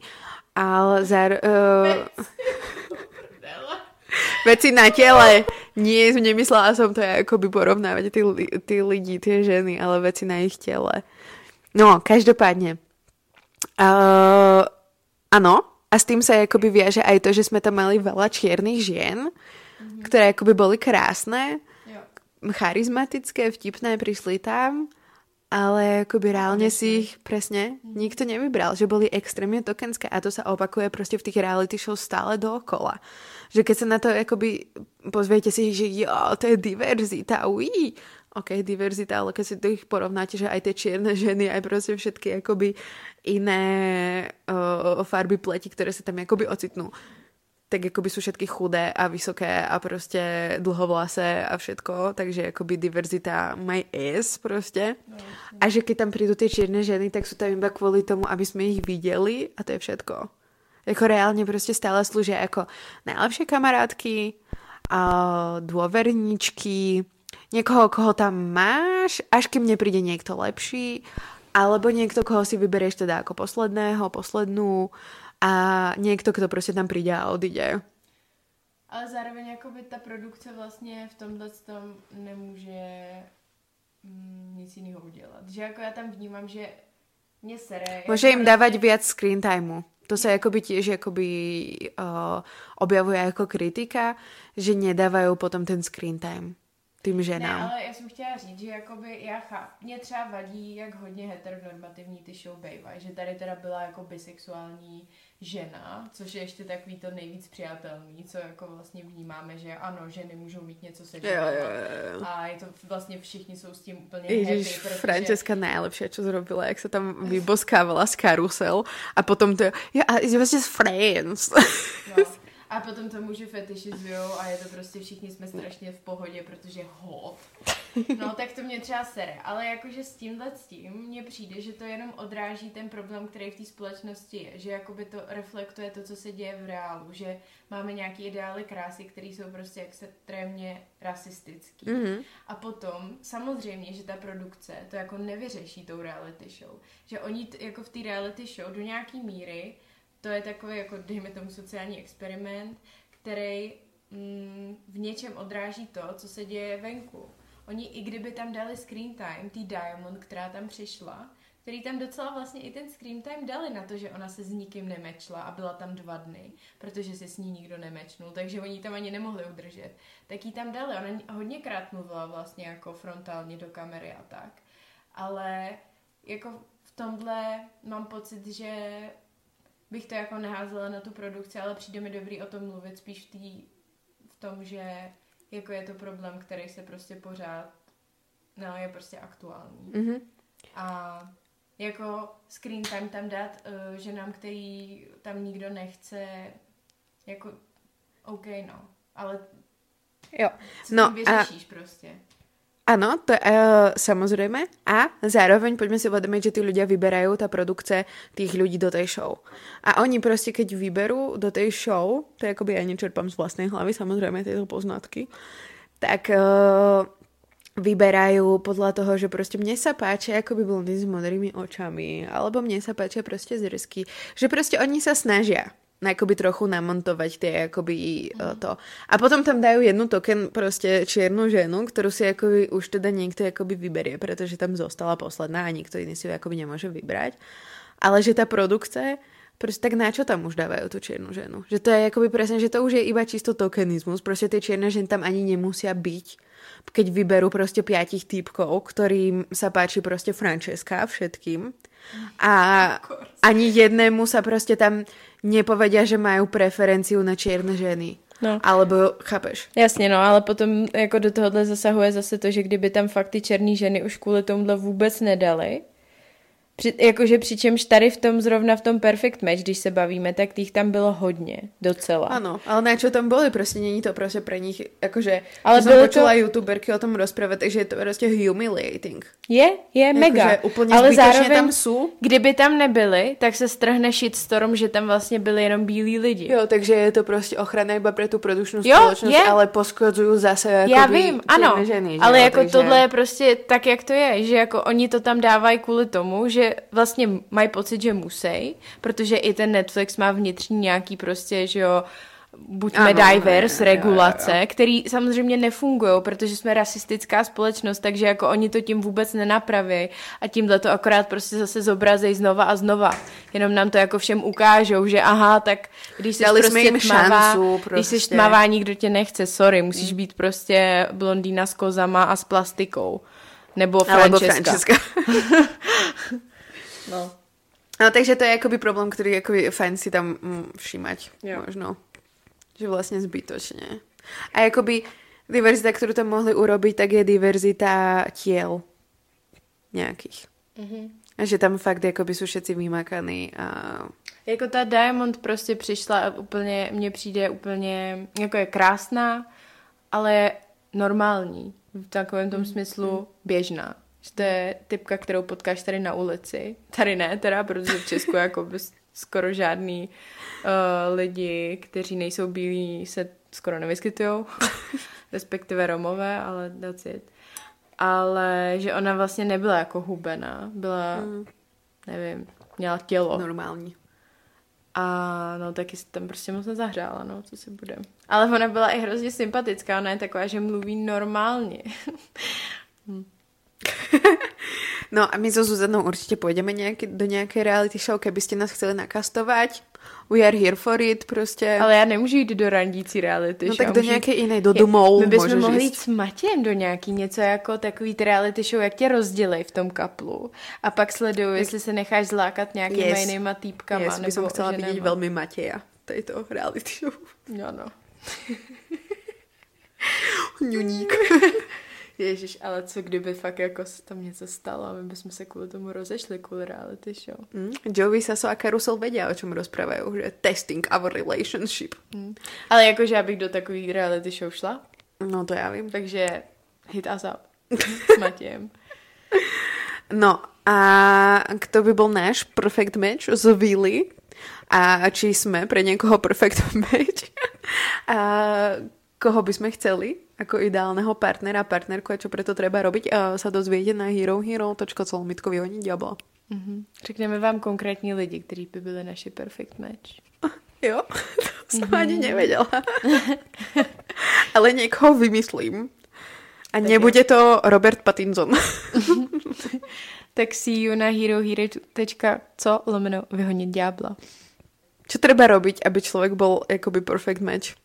Ale zar... (laughs) Uh, veci na tele. Nie, nemyslela som to by porovnávať ty, ty lidi, ty ženy, ale veci na ich tele. No, každopádně. Uh, ano, a s tým sa jakoby viaže aj to, že jsme tam mali veľa čiernych žien, mm-hmm. ktoré jakoby boli krásne, jo. charizmatické, vtipné, prišli tam ale akoby reálne si ich presne nikto nevybral, že boli extrémne tokenské a to sa opakuje proste v tých reality show stále dookola. Že keď sa na to akoby pozviete si, že jo, to je diverzita, uí, ok, diverzita, ale keď si to ich porovnáte, že aj tie čierne ženy, aj proste všetky akoby iné uh, farby pleti, ktoré sa tam akoby ocitnú, tak jakoby jsou všetky chudé a vysoké a prostě dlhovlasé a všetko, takže jakoby diverzita my is prostě. A že když tam přijdou ty černé ženy, tak jsou tam iba kvůli tomu, aby jsme jich viděli a to je všetko. Jako reálně prostě stále služí jako nejlepší kamarádky, a dôverníčky, někoho, koho tam máš, až kým nepríde někdo lepší, alebo někdo, koho si vybereš teda jako posledného, poslednú, a někdo, kdo prostě tam přijde a odjde. Ale zároveň jakoby ta produkce vlastně v tomhle tom nemůže mm, nic jiného udělat. Že jako já tam vnímám, že mě sere. Může jim dávat vlastně... víc screen timeu. To se jakoby tiež jakoby, uh, objavuje jako kritika, že nedávají potom ten screen time tým ženám. Ne, ale já jsem chtěla říct, že jakoby já chápu, mě třeba vadí, jak hodně heteronormativní ty show bývají, že tady teda byla jako bisexuální žena, což je ještě takový to nejvíc přijatelný, co jako vlastně vnímáme, že ano, ženy můžou mít něco se jo, jo, jo. a je to vlastně všichni jsou s tím úplně Ježiš, happy, protože... Francesca nejlepší, co zrobila, jak se tam vyboskávala z karusel a potom to, yeah, it was just friends. No. (laughs) A potom to muži fetišizujou a je to prostě všichni jsme strašně v pohodě, protože hot. No, tak to mě třeba sere. Ale jakože s tímhle s tím mně přijde, že to jenom odráží ten problém, který v té společnosti je. Že jakoby to reflektuje to, co se děje v reálu. Že máme nějaké ideály krásy, které jsou prostě extrémně rasistický. Mm-hmm. A potom samozřejmě, že ta produkce to jako nevyřeší tou reality show. Že oni t- jako v té reality show do nějaký míry to je takový, jako dejme tomu sociální experiment, který mm, v něčem odráží to, co se děje venku. Oni, i kdyby tam dali screen time, tý Diamond, která tam přišla, který tam docela vlastně i ten screen time dali na to, že ona se s nikým nemečla a byla tam dva dny, protože se s ní nikdo nemečnul, takže oni tam ani nemohli udržet. Tak jí tam dali, ona hodněkrát mluvila vlastně jako frontálně do kamery a tak. Ale jako v tomhle mám pocit, že bych to jako neházela na tu produkci, ale přijde mi dobrý o tom mluvit spíš v, tý, v tom, že jako je to problém, který se prostě pořád, no je prostě aktuální. Mhm. A jako screen time tam dát uh, ženám, který tam nikdo nechce, jako OK, no, ale Jo. co No tím a- vyřešíš prostě. Áno, to uh, samozrejme. A zároveň poďme si uvedomiť, že tí ľudia vyberajú tá produkce tých ľudí do tej show. A oni proste, keď vyberú do tej show, to je akoby ja nečerpám z vlastnej hlavy, samozrejme tieto poznatky, tak uh, vyberajú podľa toho, že proste mne sa páčia akoby blondy s modrými očami, alebo mne sa páčia proste zrsky. Že proste oni sa snažia na akoby trochu namontovať tie akoby mm. to. A potom tam dajú jednu token proste čiernu ženu, ktorú si akoby už teda niekto akoby vyberie, pretože tam zostala posledná a nikto iný si ju akoby nemôže vybrať. Ale že tá produkce Proste tak na čo tam už dávajú tú čiernu ženu? Že to je akoby presne, že to už je iba čisto tokenizmus. Proste tie čierne ženy tam ani nemusia byť, keď vyberú proste piatich týpkov, ktorým sa páči proste Francesca všetkým. A ani jednému sa proste tam nepovedia, že majú preferenciu na čierne ženy. No. Alebo, chápeš? Jasně, no, ale potom jako do tohohle zasahuje zase to, že kdyby tam fakt ty černý ženy už kvůli tomuhle vůbec nedali, při, jakože přičemž tady v tom, zrovna v tom Perfect Match, když se bavíme, tak těch tam bylo hodně, docela. Áno, ale na čo tam boli? Proste není to proste pre nich, akože, Ale bylo počula to- youtuberky o tom rozprávať, takže je to proste humiliating. Je, je mega. Jakože úplně ale zároveň, tam jsou. kdyby tam nebyli, tak se strhne shitstorm, že tam vlastně byli jenom bílí lidi. Jo, takže je to prostě ochrana iba pre tú produkčnú Jo, spoločnosť, je. ale poškodzujú zase Já jakoby vím, ano, ženy, že ale jo, jako takže... tohle je prostě tak, jak to je, že jako oni to tam dávají kvůli tomu, že vlastně mají pocit, že musí, protože i ten Netflix má vnitřní nějaký prostě, že jo, buďme Ano, diverse, jo, regulace, jo. který samozřejmě nefungují, protože jsme rasistická společnost, takže jako oni to tím vůbec nenapraví a tímhle to akorát prostě zase zobrazejí znova a znova. Jenom nám to jako všem ukážou, že aha, tak když jsi Dali jsme prostě jim tmavá, šancu když jsi prostě. tmavá, nikdo tě nechce, sorry, musíš být prostě blondýna s kozama a s plastikou. Nebo Alebo Francesca. (laughs) No. No, takže to je akoby problém, ktorý je fajn si tam mm, všímať. Jo. Možno. Že vlastne zbytočne. A akoby diverzita, ktorú tam mohli urobiť, tak je diverzita tiel. Nejakých. Mhm. A že tam fakt akoby sú všetci vymakaní a Jako ta Diamond prostě přišla a úplně, mně přijde úplně, jako je krásná, ale normální. V takovém tom smyslu běžná. Že to je typka, kterou potkáš tady na ulici. Tady ne teda, protože v Česku jako bys skoro žádný uh, lidi, kteří nejsou bílí, se skoro nevyskytují. (laughs) Respektive Romové, ale that's it. Ale že ona vlastně nebyla jako hubená. Byla, Mm. nevím, měla tělo. normální. A no taky se tam prostě moc nezahřála, no, co si bude. Ale ona byla i hrozně sympatická, ona je taková, že mluví normálně. (laughs) (laughs) No a my so Zuzanou určite pôjdeme nejaký, do nejakej reality show, keby ste nás chceli nakastovať. We are here for it, prostě. Ale já nemůžu jít do randící reality no show. tak do nějaké jiné, do domov My bychom mohli jít. s Matějem do nějaký něco jako takový ty reality show, jak tě rozdělej v tom kaplu. A pak sleduju, jestli se necháš zlákat nějakýma Yes. jinýma týpkama. Yes, nebo chcela ženama. vidieť veľmi Mateja tejto reality show. Jo, no. (laughs) Ňuník. (laughs) Ježíš, ale co kdyby fakt jako se tam něco stalo a my bychom se kvůli tomu rozešli, kvůli reality show. Mm. Joey Saso a Karusel vedia, o čom rozprávajú, že testing our relationship. Hmm. Ale jakože já bych do takový reality show šla, No to ja vím. takže hit us up (laughs) s Matějem. No a kto by bol náš perfect match z Vily? A či sme pre niekoho perfect (laughs) match? A koho by sme chceli ako ideálneho partnera, partnerku a čo preto treba robiť, a sa dozviete na herohero.co oni diablo. Mm-hmm. Řekneme vám konkrétní lidi, kteří by byli naši perfect match. (laughs) Jo, to jsem mm-hmm. ani nevěděla. (laughs) Ale někoho vymyslím. A tak nebude je. to Robert Pattinson. (laughs) tak si ju na herohero.co lomeno vyhonit diabla. Co třeba robiť, aby člověk byl jakoby perfect match?